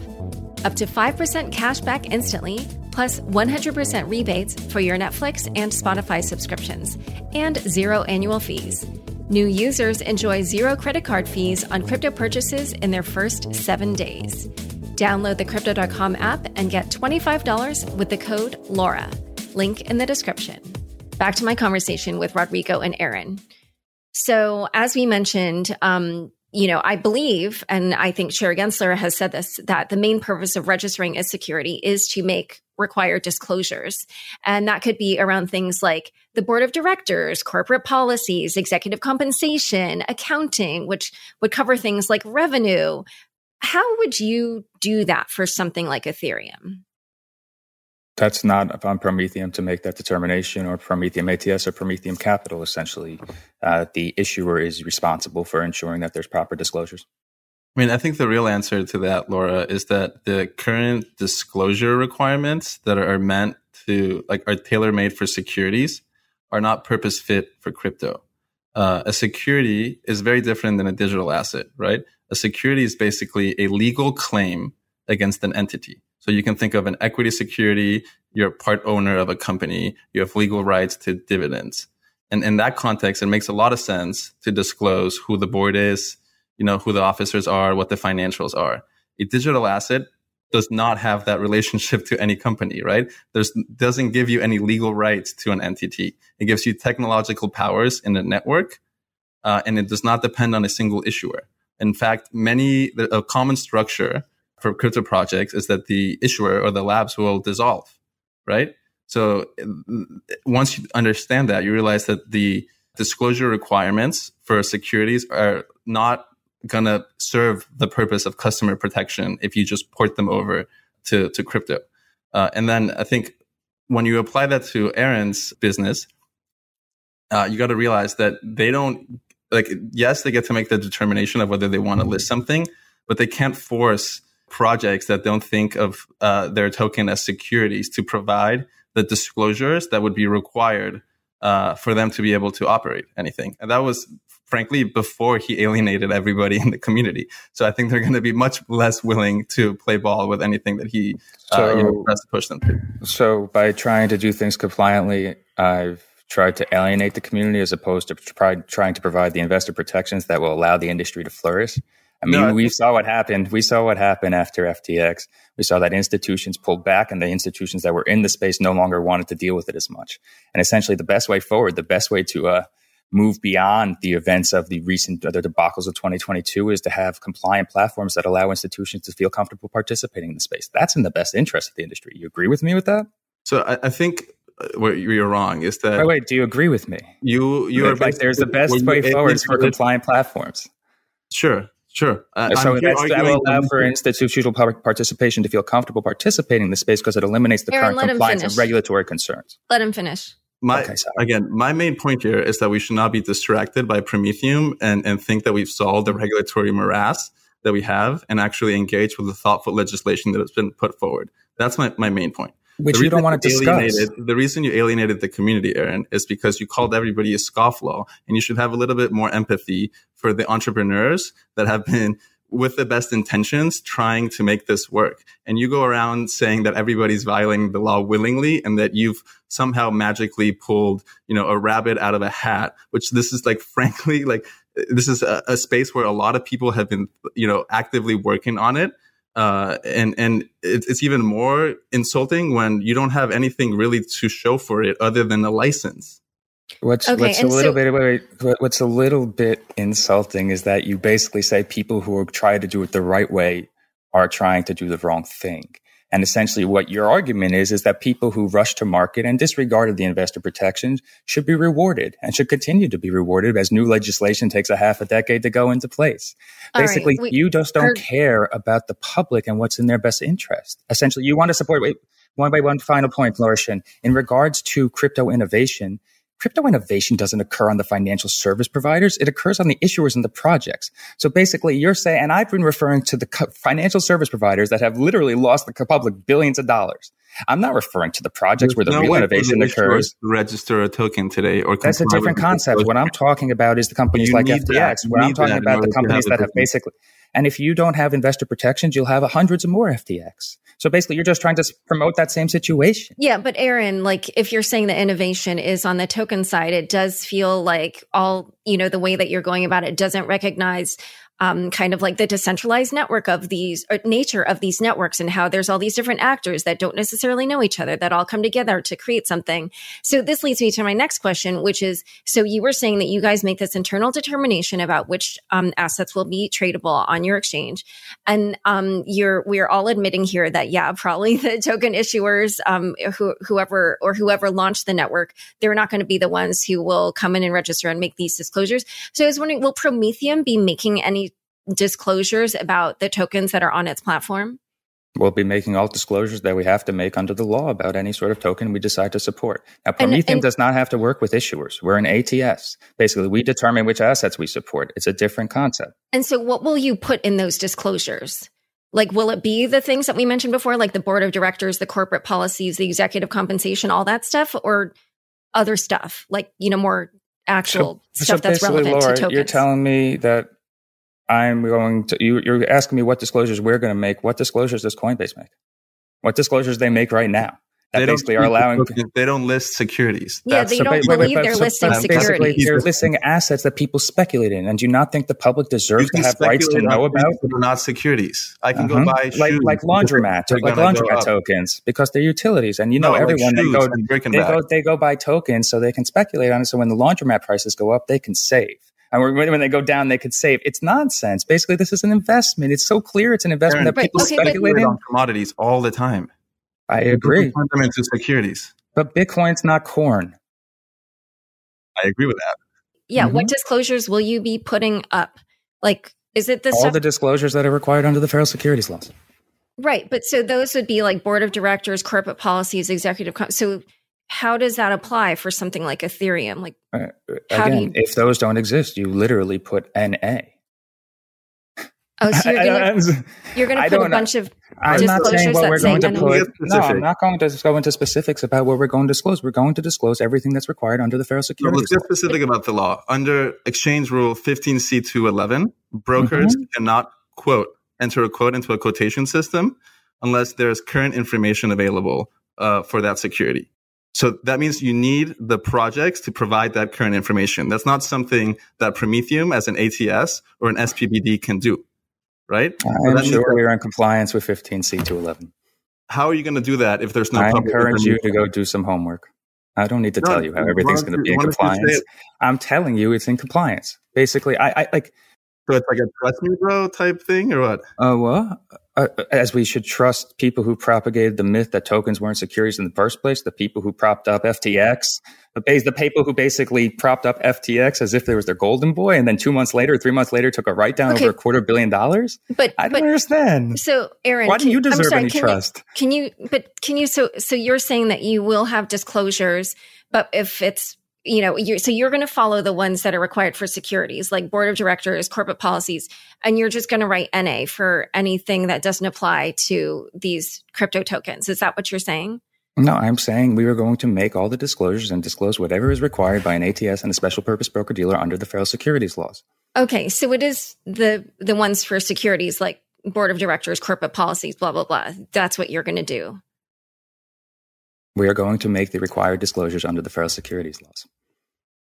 Up to 5% cash back instantly, plus 100% rebates for your Netflix and Spotify subscriptions, and zero annual fees. New users enjoy zero credit card fees on crypto purchases in their first seven days. Download the Crypto.com app and get $25 with the code LAURA. Link in the description. Back to my conversation with Rodrigo and Aaron. So, as we mentioned, um, you know, I believe, and I think Sheri Gensler has said this, that the main purpose of registering as security is to make required disclosures. And that could be around things like the board of directors, corporate policies, executive compensation, accounting, which would cover things like revenue. How would you do that for something like Ethereum? That's not upon Prometheum to make that determination, or Prometheum ATS or Prometheum Capital. Essentially, uh, the issuer is responsible for ensuring that there's proper disclosures. I mean, I think the real answer to that, Laura, is that the current disclosure requirements that are meant to, like, are tailor made for securities are not purpose fit for crypto. Uh, a security is very different than a digital asset, right? A security is basically a legal claim against an entity. So you can think of an equity security. You're a part owner of a company. You have legal rights to dividends. And in that context, it makes a lot of sense to disclose who the board is, you know, who the officers are, what the financials are. A digital asset does not have that relationship to any company, right? There's doesn't give you any legal rights to an entity. It gives you technological powers in the network, uh, and it does not depend on a single issuer. In fact, many a common structure for crypto projects is that the issuer or the labs will dissolve, right? So once you understand that, you realize that the disclosure requirements for securities are not going to serve the purpose of customer protection if you just port them over to, to crypto. Uh, and then I think when you apply that to Aaron's business, uh, you got to realize that they don't like, yes, they get to make the determination of whether they want to list something, but they can't force projects that don't think of uh, their token as securities to provide the disclosures that would be required uh, for them to be able to operate anything. And that was frankly before he alienated everybody in the community. So I think they're going to be much less willing to play ball with anything that he so, uh, you know, tries to push them to. So by trying to do things compliantly, I've tried to alienate the community as opposed to try, trying to provide the investor protections that will allow the industry to flourish. I mean, no, we saw what happened. We saw what happened after FTX. We saw that institutions pulled back and the institutions that were in the space no longer wanted to deal with it as much. And essentially the best way forward, the best way to, uh, move beyond the events of the recent the debacles of 2022 is to have compliant platforms that allow institutions to feel comfortable participating in the space. That's in the best interest of the industry. You agree with me with that? So I, I think uh, where you're wrong is that. Wait, wait, do you agree with me? You, you are like there's the best way forward for compliant platforms. Sure, Sure. Uh, so that's, that will allow for institutional public participation to feel comfortable participating in the space because it eliminates the Aaron, current compliance and regulatory concerns. Let him finish. My, okay, again, my main point here is that we should not be distracted by Prometheum and, and think that we've solved the regulatory morass that we have and actually engage with the thoughtful legislation that has been put forward. That's my, my main point. Which you don't want to discuss. The reason you alienated the community, Aaron, is because you called everybody a scofflaw, and you should have a little bit more empathy for the entrepreneurs that have been with the best intentions trying to make this work. And you go around saying that everybody's violating the law willingly and that you've somehow magically pulled, you know, a rabbit out of a hat, which this is like, frankly, like, this is a, a space where a lot of people have been, you know, actively working on it. Uh, and and it's even more insulting when you don't have anything really to show for it other than a license. What's okay, what's a little so, bit wait, wait, what's a little bit insulting is that you basically say people who are trying to do it the right way are trying to do the wrong thing. And essentially what your argument is, is that people who rush to market and disregarded the investor protections should be rewarded and should continue to be rewarded as new legislation takes a half a decade to go into place. Basically, right, you just don't heard- care about the public and what's in their best interest. Essentially, you want to support, wait, one by one final point, Florishan. In regards to crypto innovation, crypto innovation doesn't occur on the financial service providers. It occurs on the issuers and the projects. So basically you're saying, and I've been referring to the financial service providers that have literally lost the public billions of dollars. I'm not referring to the projects There's where the no real innovation occurs. Register a token today, or that's a different concept. What I'm talking about is the companies like FTX. That. What I'm talking about the companies that have basically. And if you don't have investor protections, you'll have hundreds of more FTX. So basically, you're just trying to promote that same situation. Yeah, but Aaron, like if you're saying the innovation is on the token side, it does feel like all you know, the way that you're going about it doesn't recognize um, kind of like the decentralized network of these or nature of these networks and how there's all these different actors that don't necessarily know each other that all come together to create something. So this leads me to my next question, which is, so you were saying that you guys make this internal determination about which um, assets will be tradable on your exchange. And um, you're, we're all admitting here that, yeah, probably the token issuers, um, who, whoever or whoever launched the network, they're not going to be the ones who will come in and register and make these disclosures. So I was wondering, will Prometheum be making any disclosures about the tokens that are on its platform? We'll be making all disclosures that we have to make under the law about any sort of token we decide to support. Now, Prometheum and, and, does not have to work with issuers. We're an ATS. Basically, we determine which assets we support. It's a different concept. And so, what will you put in those disclosures? Like, will it be the things that we mentioned before, like the board of directors, the corporate policies, the executive compensation, all that stuff, or other stuff, like, you know, more actual so, stuff so that's relevant Laura, to tokens? You're telling me that I'm going to, you, you're asking me what disclosures we're going to make. What disclosures does Coinbase make? What disclosures they make right now? That they basically are allowing. They don't list securities. Yeah, That's they don't believe wait, wait, they're so, listing securities. They're listing assets that people speculate in, and do you not think the public deserves to have rights to know about? That are not securities. I can uh-huh. go buy like shoes like laundromat, like laundromat tokens, because they're utilities, and you know no, everyone like they go they go they go buy tokens so they can speculate on it. So when the laundromat prices go up, they can save. And when they go down, they could save. It's nonsense. Basically, this is an investment. It's so clear it's an investment Aaron, that people okay, speculate in. on commodities all the time. I agree. Turn them into securities. But Bitcoin's not corn. I agree with that. Yeah. Mm-hmm. What disclosures will you be putting up? Like, is it the all stuff- the disclosures that are required under the federal securities laws? Right, but so those would be like board of directors, corporate policies, executive. Com- so how does that apply for something like Ethereum? Like, uh, again, you, if those don't exist, you literally put NA. Oh, so you're gonna, you're gonna put a bunch of I'm not saying what we're going to put. No, I'm not going to go into specifics about what we're going to disclose. We're going to disclose everything that's required under the Federal Securities. No, let's get specific about the law. Under Exchange Rule 15C211, brokers mm-hmm. cannot quote enter a quote into a quotation system unless there's current information available uh, for that security. So that means you need the projects to provide that current information. That's not something that Prometheum as an ATS or an SPBD can do, right? I'm sure we're in compliance with 15C211. How are you going to do that if there's no I encourage you to go do some homework. I don't need to no, tell you how everything's going to be in compliance. I'm telling you it's in compliance. Basically, I, I like. So it's like a trust me bro type thing or what? Uh, what? Uh, as we should trust people who propagated the myth that tokens weren't securities in the first place, the people who propped up FTX, the, the people who basically propped up FTX as if there was their golden boy, and then two months later, three months later, took a write down okay. over a quarter billion dollars. But I don't but, understand. So, Aaron, why do you deserve sorry, any can trust? You, can you? But can you? So, so you're saying that you will have disclosures, but if it's you know, you're, so you're going to follow the ones that are required for securities, like board of directors, corporate policies, and you're just going to write NA for anything that doesn't apply to these crypto tokens. Is that what you're saying? No, I'm saying we are going to make all the disclosures and disclose whatever is required by an ATS and a special purpose broker dealer under the federal securities laws. Okay, so it is the the ones for securities like board of directors, corporate policies, blah blah blah. That's what you're going to do. We are going to make the required disclosures under the federal securities laws.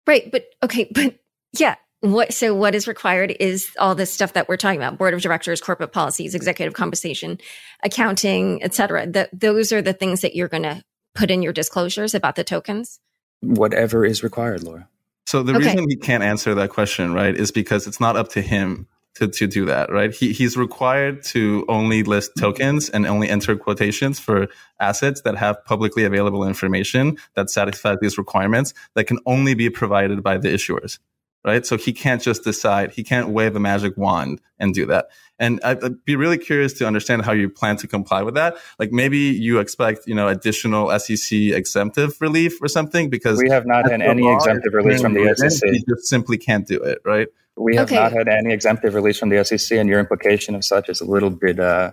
Right. But okay. But yeah. What, so what is required is all this stuff that we're talking about, board of directors, corporate policies, executive compensation, accounting, etc cetera. The, those are the things that you're going to put in your disclosures about the tokens. Whatever is required, Laura. So the okay. reason we can't answer that question, right, is because it's not up to him to, to do that, right? He, he's required to only list mm-hmm. tokens and only enter quotations for assets that have publicly available information that satisfies these requirements that can only be provided by the issuers, right? So he can't just decide, he can't wave a magic wand and do that. And I'd, I'd be really curious to understand how you plan to comply with that. Like maybe you expect, you know, additional SEC exemptive relief or something because we have not had any exemptive relief from the SEC. He just simply can't do it, right? We have okay. not had any exemptive release from the SEC, and your implication of such is a little bit uh,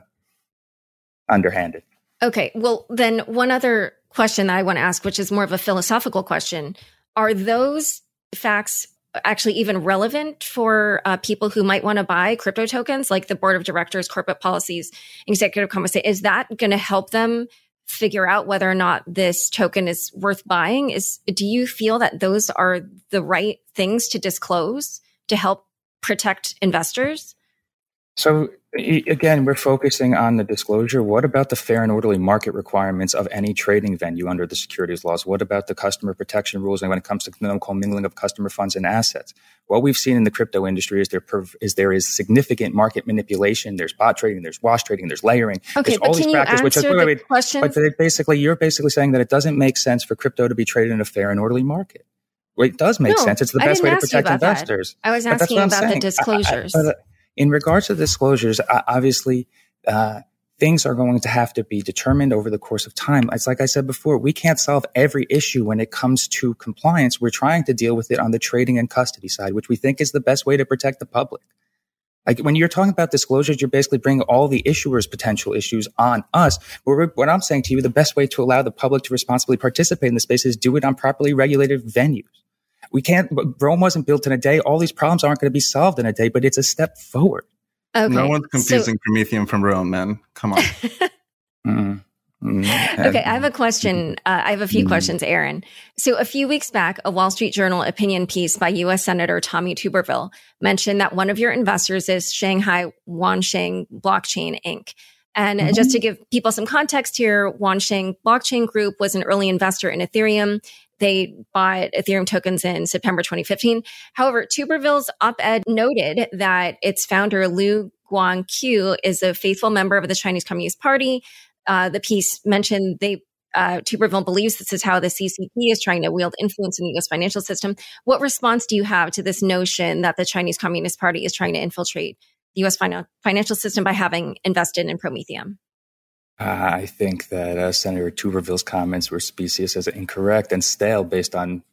underhanded. Okay. Well, then one other question that I want to ask, which is more of a philosophical question. Are those facts actually even relevant for uh, people who might want to buy crypto tokens, like the board of directors, corporate policies, executive compensation? Is that going to help them figure out whether or not this token is worth buying is do you feel that those are the right things to disclose to help protect investors so again, we're focusing on the disclosure. What about the fair and orderly market requirements of any trading venue under the securities laws? What about the customer protection rules and when it comes to no commingling of customer funds and assets? What we've seen in the crypto industry is there is there is significant market manipulation. There's bot trading, there's wash trading, there's layering. Okay, there's all these practices, which is wait, wait, wait, but basically you're basically saying that it doesn't make sense for crypto to be traded in a fair and orderly market. Well, it does make no, sense. It's the best way to protect investors. That. I was asking about saying. the disclosures. I, I, in regards to disclosures, obviously, uh, things are going to have to be determined over the course of time. It's like I said before, we can't solve every issue when it comes to compliance. We're trying to deal with it on the trading and custody side, which we think is the best way to protect the public. Like when you're talking about disclosures, you're basically bringing all the issuers' potential issues on us. What I'm saying to you, the best way to allow the public to responsibly participate in the space is do it on properly regulated venues. We can't, Rome wasn't built in a day. All these problems aren't going to be solved in a day, but it's a step forward. Okay. No one's confusing so, Prometheum from Rome, man. Come on. mm. Okay, I have a question. Uh, I have a few mm. questions, Aaron. So, a few weeks back, a Wall Street Journal opinion piece by U.S. Senator Tommy Tuberville mentioned that one of your investors is Shanghai Wanxiang Blockchain Inc. And mm-hmm. just to give people some context here, Wanxiang Blockchain Group was an early investor in Ethereum. They bought Ethereum tokens in September 2015. However, Tuberville's op-ed noted that its founder, Lu Guanqiu, is a faithful member of the Chinese Communist Party. Uh, the piece mentioned they uh, Tuberville believes this is how the CCP is trying to wield influence in the U.S. financial system. What response do you have to this notion that the Chinese Communist Party is trying to infiltrate the U.S. financial system by having invested in Prometheum? Uh, I think that uh, Senator Tuberville's comments were specious as incorrect and stale based on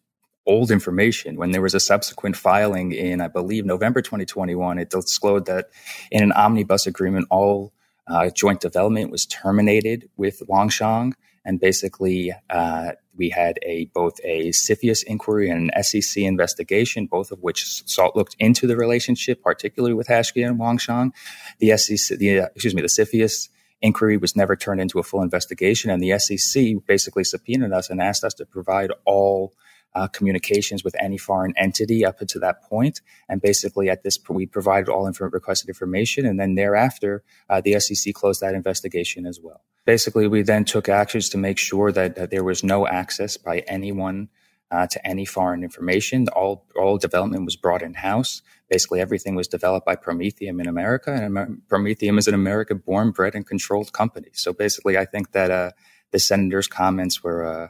old information. When there was a subsequent filing in, I believe, November 2021, it disclosed that in an omnibus agreement, all uh, joint development was terminated with Wanxiang. And basically, uh, we had a both a CFIUS inquiry and an SEC investigation, both of which sought, looked into the relationship, particularly with Hashkey and Wanxiang. The SEC, the, uh, excuse me, the CFIUS inquiry was never turned into a full investigation. And the SEC basically subpoenaed us and asked us to provide all uh, communications with any foreign entity up to that point. And basically, at this we provided all inf- requested information. And then thereafter, uh, the SEC closed that investigation as well. Basically, we then took actions to make sure that, that there was no access by anyone uh, to any foreign information. All, all development was brought in house. Basically, everything was developed by Prometheum in America, and Amer- Prometheum is an American born, bred, and controlled company. So basically, I think that uh, the senator's comments were uh,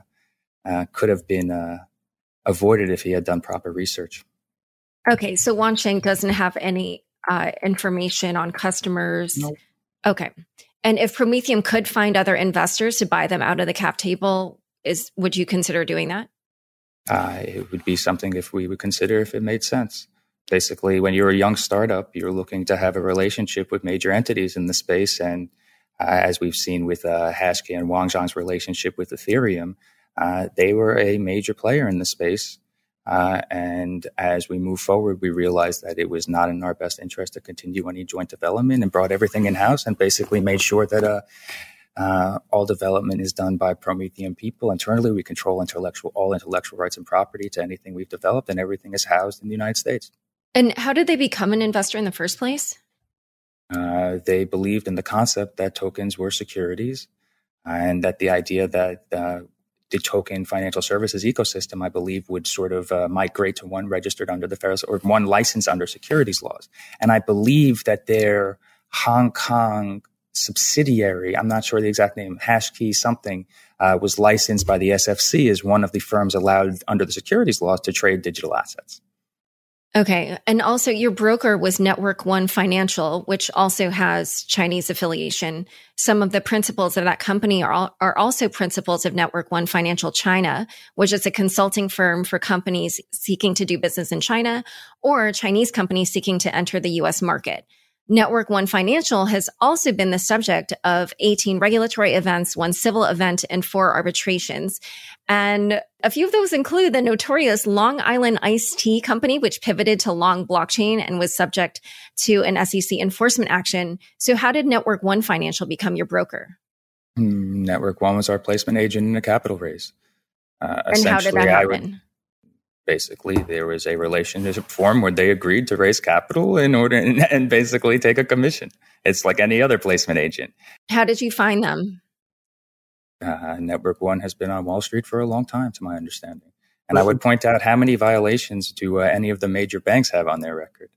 uh could have been uh, avoided if he had done proper research. Okay, so Wanxiang doesn't have any uh, information on customers. Nope. Okay. And if Prometheum could find other investors to buy them out of the cap table, is would you consider doing that? Uh, it would be something if we would consider if it made sense. Basically, when you're a young startup, you're looking to have a relationship with major entities in the space. And uh, as we've seen with uh, Hashkey and Wanxiang's relationship with Ethereum, uh, they were a major player in the space. Uh, and as we move forward, we realized that it was not in our best interest to continue any joint development and brought everything in house and basically made sure that uh, all development is done by Prometheum people. Internally, we control intellectual all intellectual rights and property to anything we've developed, and everything is housed in the United States. And how did they become an investor in the first place? Uh, they believed in the concept that tokens were securities, and that the idea that uh, the token financial services ecosystem, I believe, would sort of uh, migrate to one registered under the federal or one licensed under securities laws. And I believe that their Hong Kong subsidiary, I'm not sure the exact name, Hashkey something, uh, was licensed by the SFC as one of the firms allowed under the securities laws to trade digital assets. Okay. And also your broker was Network One Financial, which also has Chinese affiliation. Some of the principals of that company are, are also principals of Network One Financial China, which is a consulting firm for companies seeking to do business in China or Chinese companies seeking to enter the US market. Network One Financial has also been the subject of 18 regulatory events, one civil event, and four arbitrations. And a few of those include the notorious Long Island Iced Tea Company, which pivoted to Long blockchain and was subject to an SEC enforcement action. So how did Network One Financial become your broker? Hmm, Network One was our placement agent in a capital raise. Uh, and how did that happen? Would, basically, there was a relationship form where they agreed to raise capital in order and, and basically take a commission. It's like any other placement agent. How did you find them? Uh, Network One has been on Wall Street for a long time, to my understanding. And I would point out how many violations do uh, any of the major banks have on their record?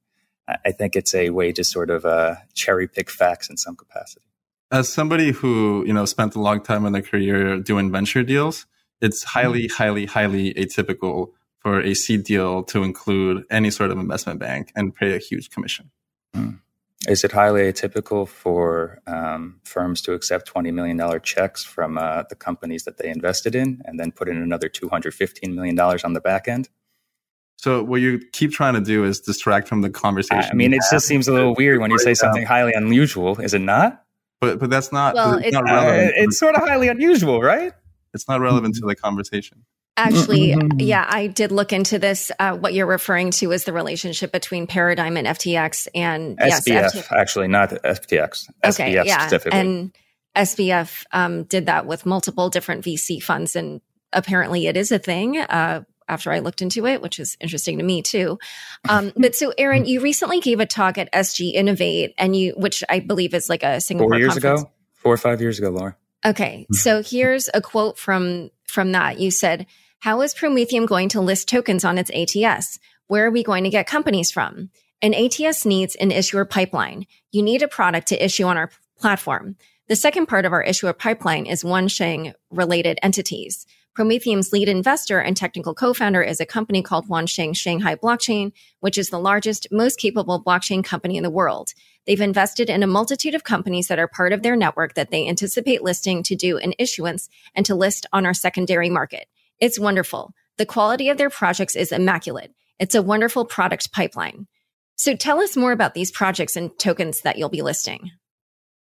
I think it's a way to sort of uh, cherry pick facts in some capacity. As somebody who you know spent a long time in their career doing venture deals, it's highly, mm-hmm. highly, highly atypical for a seed deal to include any sort of investment bank and pay a huge commission. Mm. Is it highly atypical for um, firms to accept $20 million checks from uh, the companies that they invested in and then put in another $215 million on the back end? So what you keep trying to do is distract from the conversation. I mean, it just seems a little weird when you say something highly unusual, is it not? But but that's not. Well, it's, not relevant. Uh, it's sort of highly unusual, right? It's not relevant to the conversation. Actually, mm-hmm. yeah, I did look into this. Uh, what you're referring to is the relationship between Paradigm and FTX and SBF, yes, FTX. actually, not FTX. Okay, SBF yeah, and SBF um, did that with multiple different VC funds, and apparently, it is a thing. Uh, after I looked into it, which is interesting to me too. Um, but so, Aaron, you recently gave a talk at SG Innovate, and you, which I believe is like a Singapore four years conference. ago, four or five years ago, Laura. Okay, so here's a quote from from that. You said how is Prometheum going to list tokens on its ATS? Where are we going to get companies from? An ATS needs an issuer pipeline. You need a product to issue on our platform. The second part of our issuer pipeline is one Wanxiang related entities. Prometheum's lead investor and technical co-founder is a company called Wanxiang Shanghai Blockchain, which is the largest, most capable blockchain company in the world. They've invested in a multitude of companies that are part of their network that they anticipate listing to do an issuance and to list on our secondary market. It's wonderful. The quality of their projects is immaculate. It's a wonderful product pipeline. So tell us more about these projects and tokens that you'll be listing.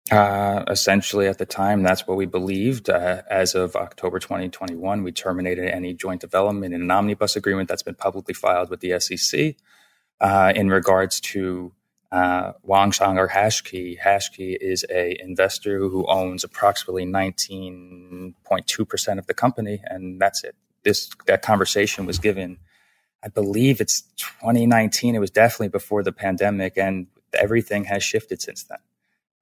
Uh, essentially, at the time, that's what we believed. Uh, as of October 2021, we terminated any joint development in an omnibus agreement that's been publicly filed with the SEC. Uh, in regards to uh, Wanxiang or Hashkey, Hashkey is a investor who owns approximately 19.2% of the company, and that's it this that conversation was given. I believe it's 2019. It was definitely before the pandemic, and everything has shifted since then.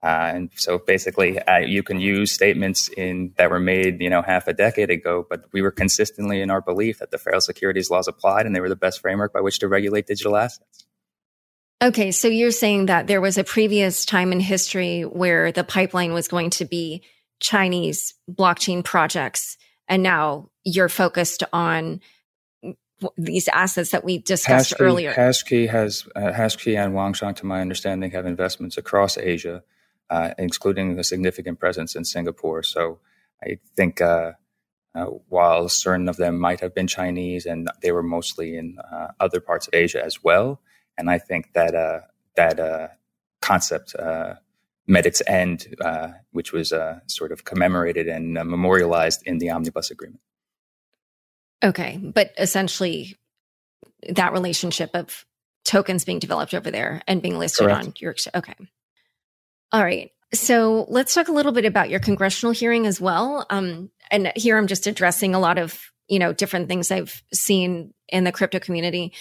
Uh, and so basically, uh, you can use statements in that were made, you know, half a decade ago, but we were consistently in our belief that the federal securities laws applied, and they were the best framework by which to regulate digital assets. Okay, so you're saying that there was a previous time in history where the pipeline was going to be Chinese blockchain projects and now you're focused on these assets that we discussed Hashkey, earlier. Hashkey has uh, Hashkey and Wanxiang, to my understanding, have investments across Asia, uh, including a significant presence in Singapore. So I think uh, uh, while certain of them might have been Chinese, and they were mostly in uh, other parts of Asia as well, and I think that uh, that concept met its end, uh, which was uh, sort of commemorated and uh, memorialized in the omnibus agreement. Okay, but essentially, that relationship of tokens being developed over there and being listed Correct. on your okay. All right. So let's talk a little bit about your congressional hearing as well. Um, and here I'm just addressing a lot of you know different things I've seen in the crypto community.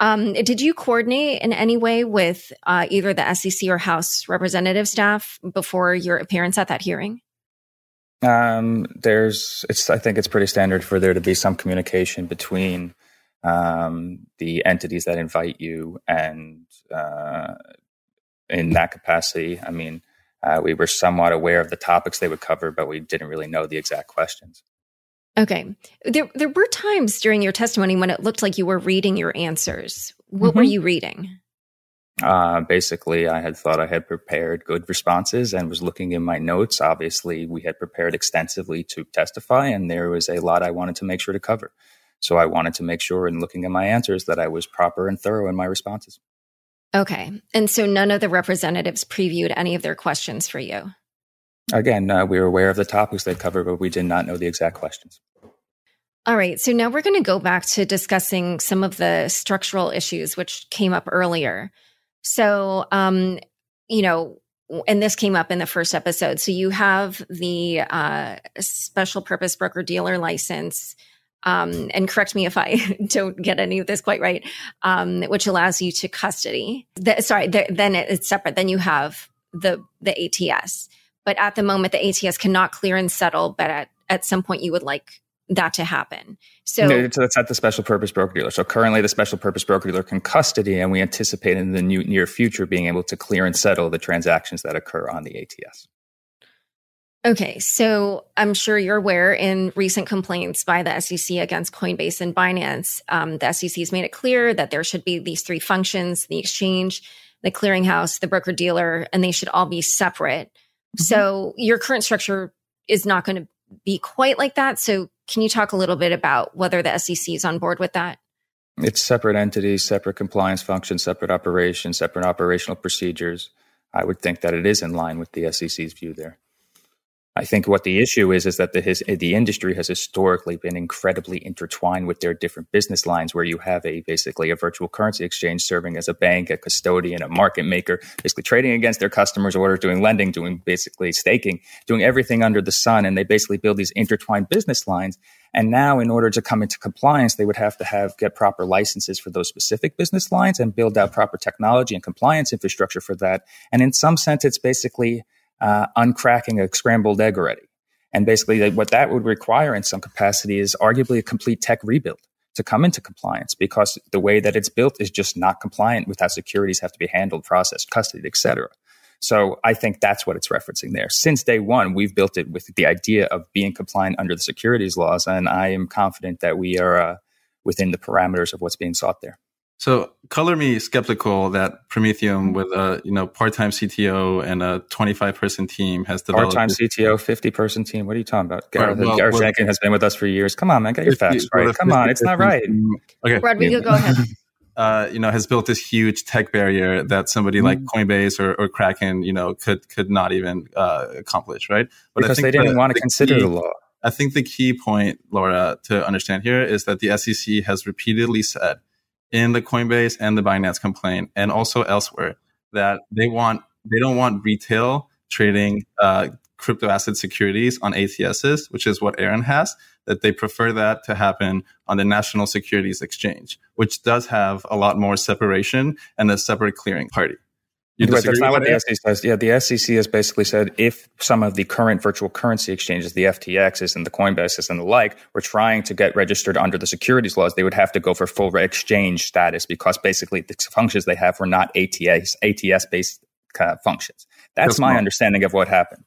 Um, did you coordinate in any way with uh, either the SEC or House representative staff before your appearance at that hearing? Um, there's, it's. I think it's pretty standard for there to be some communication between um, the entities that invite you, and uh, in that capacity, I mean, uh, we were somewhat aware of the topics they would cover, but we didn't really know the exact questions. Okay. There there were times during your testimony when it looked like you were reading your answers. What mm-hmm. were you reading? Uh, basically, I had thought I had prepared good responses and was looking in my notes. Obviously, we had prepared extensively to testify, and there was a lot I wanted to make sure to cover. So I wanted to make sure in looking at my answers that I was proper and thorough in my responses. Okay. And so none of the representatives previewed any of their questions for you? Again, uh, we were aware of the topics they covered, but we did not know the exact questions. All right. So now we're going to go back to discussing some of the structural issues which came up earlier. So, um, you know, and this came up in the first episode. So you have the uh, special purpose broker dealer license. Um, and correct me if I don't get any of this quite right, um, which allows you to custody. The, sorry, the, then it's separate. Then you have the the ATS, but at the moment the ATS cannot clear and settle. But at at some point you would like that to happen. So no, it's at the special purpose broker dealer. So currently, the special purpose broker dealer can custody, and we anticipate in the new, near future being able to clear and settle the transactions that occur on the ATS. Okay, so I'm sure you're aware in recent complaints by the SEC against Coinbase and Binance, um, the SEC has made it clear that there should be these three functions the exchange, the clearinghouse, the broker dealer, and they should all be separate. Mm-hmm. So your current structure is not going to be quite like that. So can you talk a little bit about whether the SEC is on board with that? It's separate entities, separate compliance functions, separate operations, separate operational procedures. I would think that it is in line with the SEC's view there. I think what the issue is is that the his, the industry has historically been incredibly intertwined with their different business lines, where you have a basically a virtual currency exchange serving as a bank, a custodian, a market maker, basically trading against their customers' orders, doing lending, doing basically staking, doing everything under the sun, and they basically build these intertwined business lines. And now, in order to come into compliance, they would have to have get proper licenses for those specific business lines and build out proper technology and compliance infrastructure for that. And in some sense, it's basically uh, uncracking a scrambled egg already. And basically, what that would require in some capacity is arguably a complete tech rebuild to come into compliance because the way that it's built is just not compliant with how securities have to be handled, processed, custodied, et cetera. So I think that's what it's referencing there. Since day one, we've built it with the idea of being compliant under the securities laws, and I am confident that we are uh, within the parameters of what's being sought there. So color me skeptical that Prometheum with a you know part-time CTO and a 25 person team has developed part-time CTO, 50 person team. What are you talking about? Gareth, well, Gareth well, Jenkins has been with us for years. Come on, man, get your 50, facts right. Come on, it's not right. Okay, Rodrigo, go ahead. Uh, you know, has built this huge tech barrier that somebody mm. like Coinbase or, or, Kraken, you know, could could not even uh, accomplish, right? But because they didn't the, want to consider key, the law. I think the key point, Laura, to understand here is that the SEC has repeatedly said in the Coinbase and the Binance complaint, and also elsewhere, that they want they don't want retail trading uh, crypto asset securities on ATSs, which is what Aaron has. That they prefer that to happen on the National Securities Exchange, which does have a lot more separation and a separate clearing party. You that's not what the SEC says. Yeah, the SEC has basically said if some of the current virtual currency exchanges, the FTXs and the Coinbases and the like, were trying to get registered under the securities laws, they would have to go for full exchange status because basically the functions they have were not ATS ATS based uh, functions. That's, that's my understanding of what happened.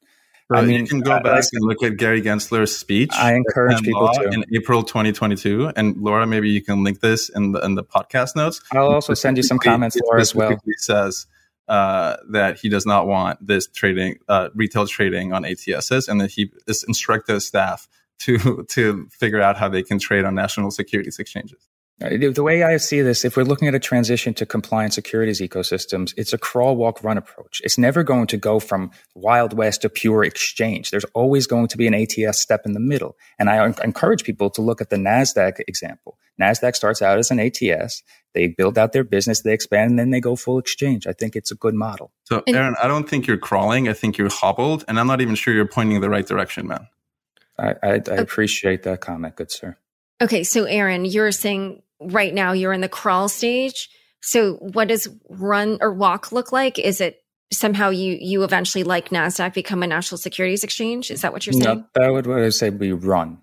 I mean, you can go uh, back and look at Gary Gensler's speech. I encourage people to in April 2022. And Laura, maybe you can link this in the in the podcast notes. I'll also send you some comments, Laura, as well. Says uh, that he does not want this trading, uh, retail trading on ATSs, and that he is instructed staff to to figure out how they can trade on national securities exchanges. The way I see this, if we're looking at a transition to compliant securities ecosystems, it's a crawl, walk, run approach. It's never going to go from Wild West to pure exchange. There's always going to be an ATS step in the middle. And I encourage people to look at the NASDAQ example. NASDAQ starts out as an ATS. They build out their business, they expand, and then they go full exchange. I think it's a good model. So, Aaron, I don't think you're crawling. I think you're hobbled. And I'm not even sure you're pointing the right direction, man. I, I, I appreciate that comment, good sir. Okay, so Aaron, you're saying right now you're in the crawl stage. So what does run or walk look like? Is it somehow you you eventually like Nasdaq become a national securities exchange? Is that what you're saying? No, that would what I say we run.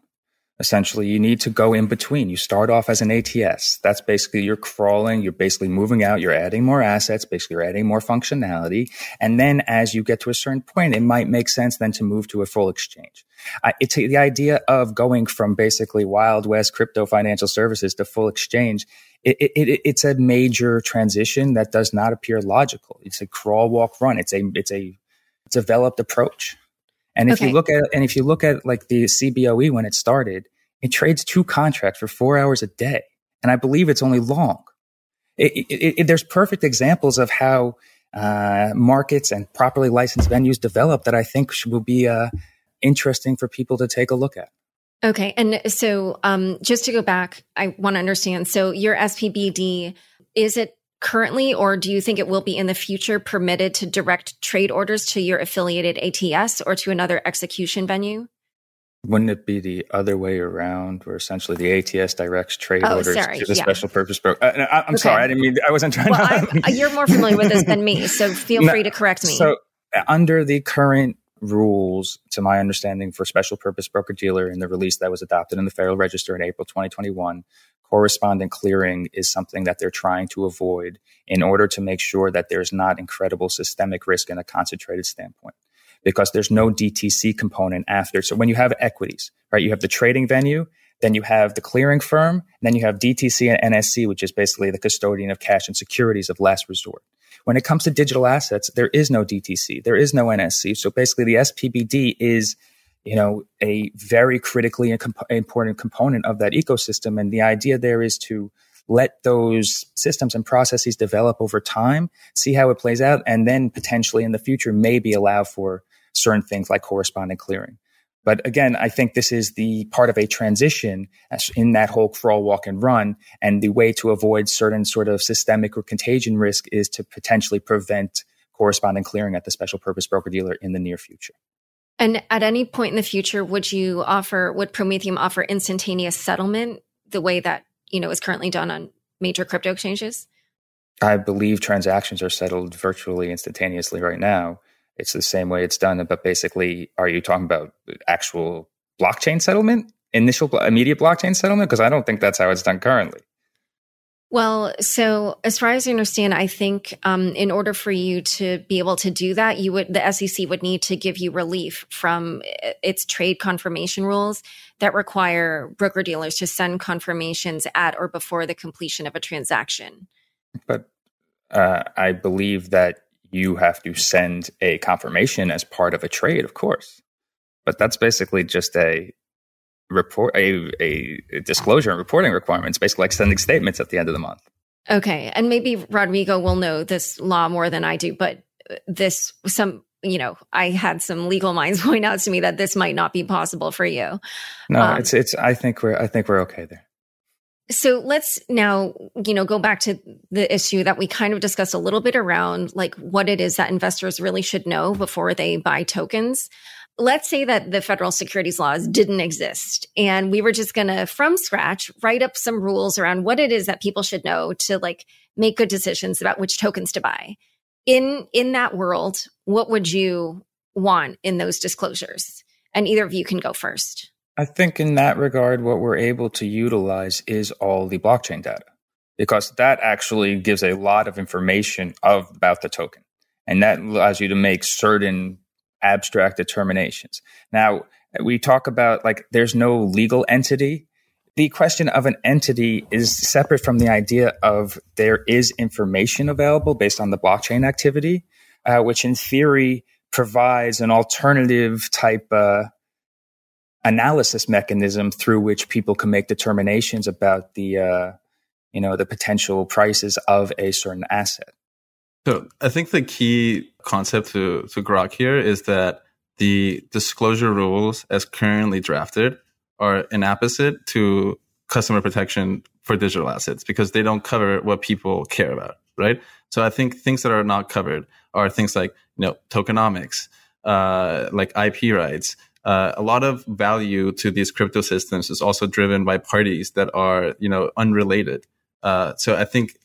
Essentially, you need to go in between. You start off as an ATS. That's basically you're crawling, you're basically moving out, you're adding more assets, basically you're adding more functionality. And then as you get to a certain point, it might make sense then to move to a full exchange. I, it's the idea of going from basically Wild West crypto financial services to full exchange. It, it, it, it's a major transition that does not appear logical. It's a crawl, walk, run. It's a, it's a developed approach. And if okay. you look at and if you look at like the CBOE when it started, it trades two contracts for four hours a day, and I believe it's only long. It, it, it, there's perfect examples of how uh, markets and properly licensed venues develop that I think will be uh, interesting for people to take a look at. Okay, and so um, just to go back, I want to understand. So your SPBD is it currently, or do you think it will be in the future permitted to direct trade orders to your affiliated ATS or to another execution venue? Wouldn't it be the other way around, where essentially the ATS directs trade oh, orders sorry, to the yeah. special purpose broker? Uh, I, am okay. sorry, I didn't mean. I wasn't trying well, to. I'm, you're more familiar with this than me, so feel no, free to correct me. So, under the current rules, to my understanding, for special purpose broker dealer in the release that was adopted in the Federal Register in April 2021, correspondent clearing is something that they're trying to avoid in order to make sure that there's not incredible systemic risk in a concentrated standpoint because there's no DTC component after. So when you have equities, right, you have the trading venue, then you have the clearing firm, then you have DTC and NSC, which is basically the custodian of cash and securities of last resort. When it comes to digital assets, there is no DTC, there is no NSC. So basically the SPBD is, you know, a very critically important component of that ecosystem. And the idea there is to let those systems and processes develop over time, see how it plays out, and then potentially in the future maybe allow for certain things like correspondent clearing. But again, I think this is the part of a transition in that whole crawl, walk, and run. And the way to avoid certain sort of systemic or contagion risk is to potentially prevent correspondent clearing at the special purpose broker dealer in the near future. And at any point in the future, would you offer, would Prometheum offer instantaneous settlement the way that, you know, is currently done on major crypto exchanges? I believe transactions are settled virtually instantaneously right now it's the same way it's done. But basically, are you talking about actual blockchain settlement, initial immediate blockchain settlement? Because I don't think that's how it's done currently. Well, so as far as I understand, I think um, in order for you to be able to do that, you would the SEC would need to give you relief from its trade confirmation rules that require broker dealers to send confirmations at or before the completion of a transaction. But uh, I believe that you have to send a confirmation as part of a trade, of course. But that's basically just a report, a, a disclosure and reporting requirements, basically like sending statements at the end of the month. Okay. And maybe Rodrigo will know this law more than I do, but this, some, you know, I had some legal minds point out to me that this might not be possible for you. No, um, it's, it's, I think we're, I think we're okay there. So let's now, you know, go back to the issue that we kind of discussed a little bit around like what it is that investors really should know before they buy tokens. Let's say that the federal securities laws didn't exist and we were just going to from scratch write up some rules around what it is that people should know to like make good decisions about which tokens to buy. In in that world, what would you want in those disclosures? And either of you can go first. I think in that regard, what we're able to utilize is all the blockchain data because that actually gives a lot of information of, about the token. And that allows you to make certain abstract determinations. Now, we talk about like there's no legal entity. The question of an entity is separate from the idea of there is information available based on the blockchain activity, uh, which in theory provides an alternative type uh, analysis mechanism through which people can make determinations about the uh, you know the potential prices of a certain asset. So I think the key concept to to grok here is that the disclosure rules as currently drafted are an opposite to customer protection for digital assets because they don't cover what people care about, right? So I think things that are not covered are things like you know tokenomics, uh, like IP rights, uh, a lot of value to these crypto systems is also driven by parties that are, you know, unrelated. Uh, so I think,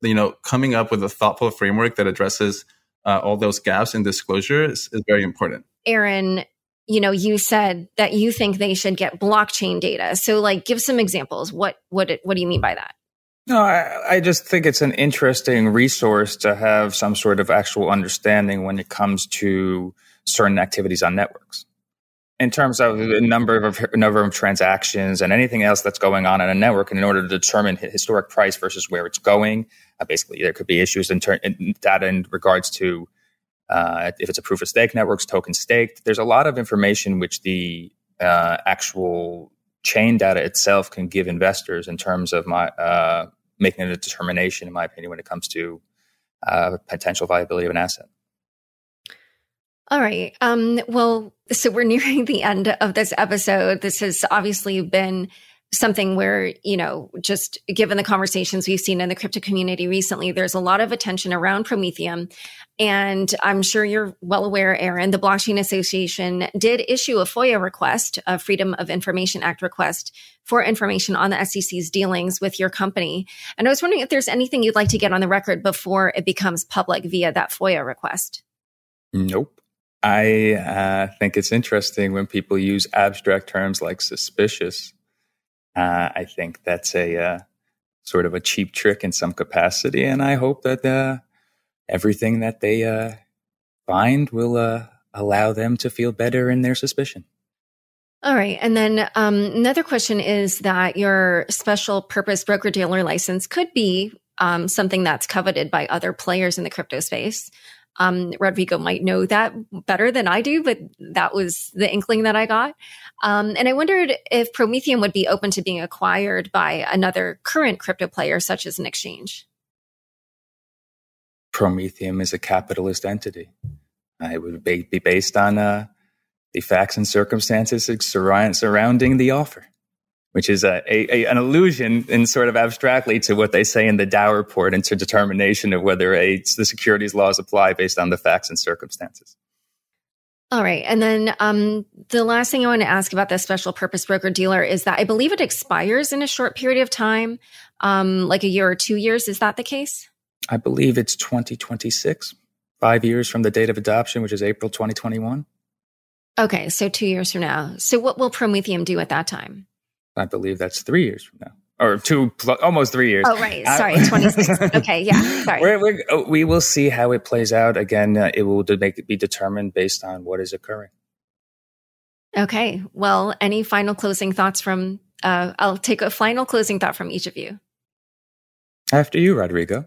you know, coming up with a thoughtful framework that addresses uh, all those gaps in disclosure is, is very important. Aaron, you know, you said that you think they should get blockchain data. So, like, give some examples. What what what do you mean by that? No, I, I, just think it's an interesting resource to have some sort of actual understanding when it comes to certain activities on networks in terms of the number of number of transactions and anything else that's going on in a network, in order to determine historic price versus where it's going, uh, basically there could be issues in, ter- in data in regards to uh, if it's a proof of stake networks, token staked. There's a lot of information which the uh, actual chain data itself can give investors in terms of my uh, making a determination, in my opinion, when it comes to uh, potential viability of an asset. All right. Um, well, so we're nearing the end of this episode. This has obviously been something where, you know, just given the conversations we've seen in the crypto community recently, there's a lot of attention around Prometheum. And I'm sure you're well aware, Aaron, the Blockchain Association did issue a FOIA request, a Freedom of Information Act request for information on the SEC's dealings with your company. And I was wondering if there's anything you'd like to get on the record before it becomes public via that FOIA request. Nope. I uh, think it's interesting when people use abstract terms like suspicious uh, I think that's a uh, sort of a cheap trick in some capacity, and I hope that uh, everything that they uh, find will uh, allow them to feel better in their suspicion. All right. And then um, another question is that your special purpose broker dealer license could be um, something that's coveted by other players in the crypto space. Um, Rodrigo might know that better than I do, but that was the inkling that I got. Um, and I wondered if Prometheum would be open to being acquired by another current crypto player, such as an exchange. Prometheum is a capitalist entity. It would be based on uh, the facts and circumstances surrounding the offer which is a, a, an allusion in sort of abstractly to what they say in the DAO report and to determination of whether a, the securities laws apply based on the facts and circumstances. All right. And then um, the last thing I want to ask about the special purpose broker dealer is that I believe it expires in a short period of time, um, like a year or two years. Is that the case? I believe it's 2026, five years from the date of adoption, which is April 2021. Okay. So two years from now. So what will Prometheum do at that time? I believe that's three years from now, or two, almost three years. Oh, right. Sorry, twenty six. okay, yeah. Sorry. We're, we're, oh, we will see how it plays out. Again, uh, it will make, be determined based on what is occurring. Okay. Well, any final closing thoughts from? Uh, I'll take a final closing thought from each of you. After you, Rodrigo.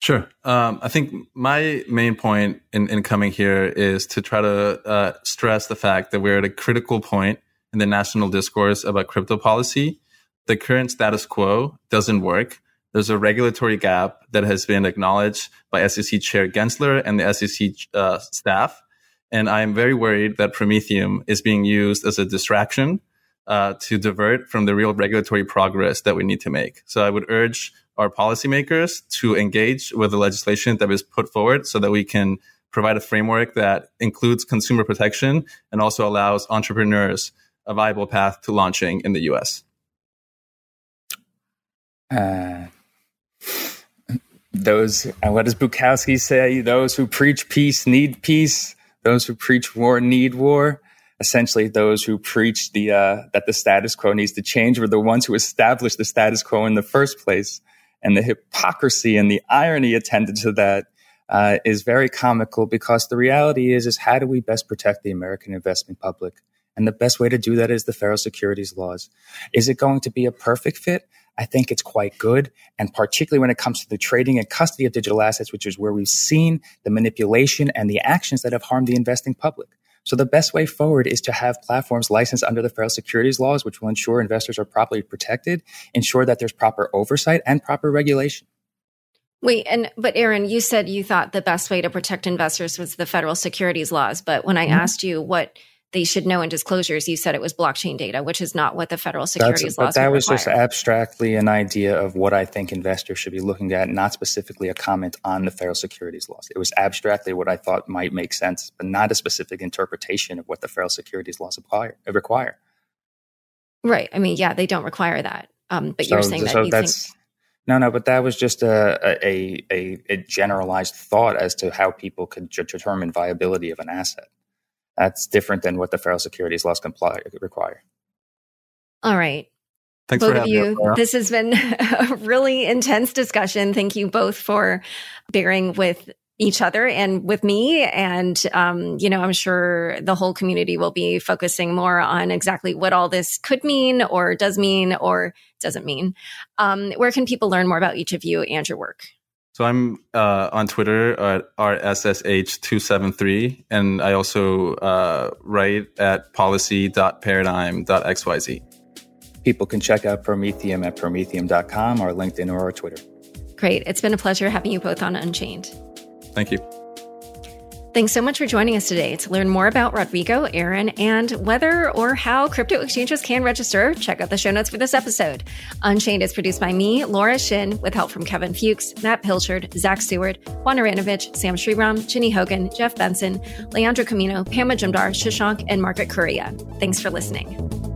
Sure. Um, I think my main point in, in coming here is to try to uh, stress the fact that we're at a critical point in the national discourse about crypto policy. The current status quo doesn't work. There's a regulatory gap that has been acknowledged by SEC Chair Gensler and the SEC uh, staff. And I am very worried that Prometheum is being used as a distraction uh, to divert from the real regulatory progress that we need to make. So I would urge our policymakers to engage with the legislation that is put forward so that we can provide a framework that includes consumer protection and also allows entrepreneurs a viable path to launching in the US? Uh, those, uh, what does Bukowski say? Those who preach peace need peace. Those who preach war need war. Essentially, those who preach the uh, that the status quo needs to change were the ones who established the status quo in the first place. And the hypocrisy and the irony attended to that uh, is very comical because the reality is is how do we best protect the American investment public? And the best way to do that is the federal securities laws. Is it going to be a perfect fit? I think it's quite good. And particularly when it comes to the trading and custody of digital assets, which is where we've seen the manipulation and the actions that have harmed the investing public. So the best way forward is to have platforms licensed under the federal securities laws, which will ensure investors are properly protected, ensure that there's proper oversight and proper regulation. Wait, and but Aaron, you said you thought the best way to protect investors was the federal securities laws. But when I mm-hmm. asked you what they should know in disclosures. You said it was blockchain data, which is not what the federal securities That's, laws. But that was require. just abstractly an idea of what I think investors should be looking at, not specifically a comment on the federal securities laws. It was abstractly what I thought might make sense, but not a specific interpretation of what the federal securities laws require. require. Right. I mean, yeah, they don't require that. Um, but so, you're saying that so you that's, think. No, no, but that was just a, a, a, a generalized thought as to how people could determine viability of an asset. That's different than what the federal securities laws comply, require. All right. Thanks both of you. This has been a really intense discussion. Thank you both for bearing with each other and with me. And, um, you know, I'm sure the whole community will be focusing more on exactly what all this could mean or does mean or doesn't mean. Um, where can people learn more about each of you and your work? So I'm uh, on Twitter at rssh273, and I also uh, write at policy.paradigm.xyz. People can check out Prometheum at prometheum.com or LinkedIn or our Twitter. Great. It's been a pleasure having you both on Unchained. Thank you. Thanks so much for joining us today. To learn more about Rodrigo, Aaron, and whether or how crypto exchanges can register, check out the show notes for this episode. Unchained is produced by me, Laura Shin, with help from Kevin Fuchs, Matt Pilchard, Zach Seward, Juan Aranovich, Sam Sriram, Ginny Hogan, Jeff Benson, Leandro Camino, Pam Majumdar, Shashank, and Margaret Correia. Thanks for listening.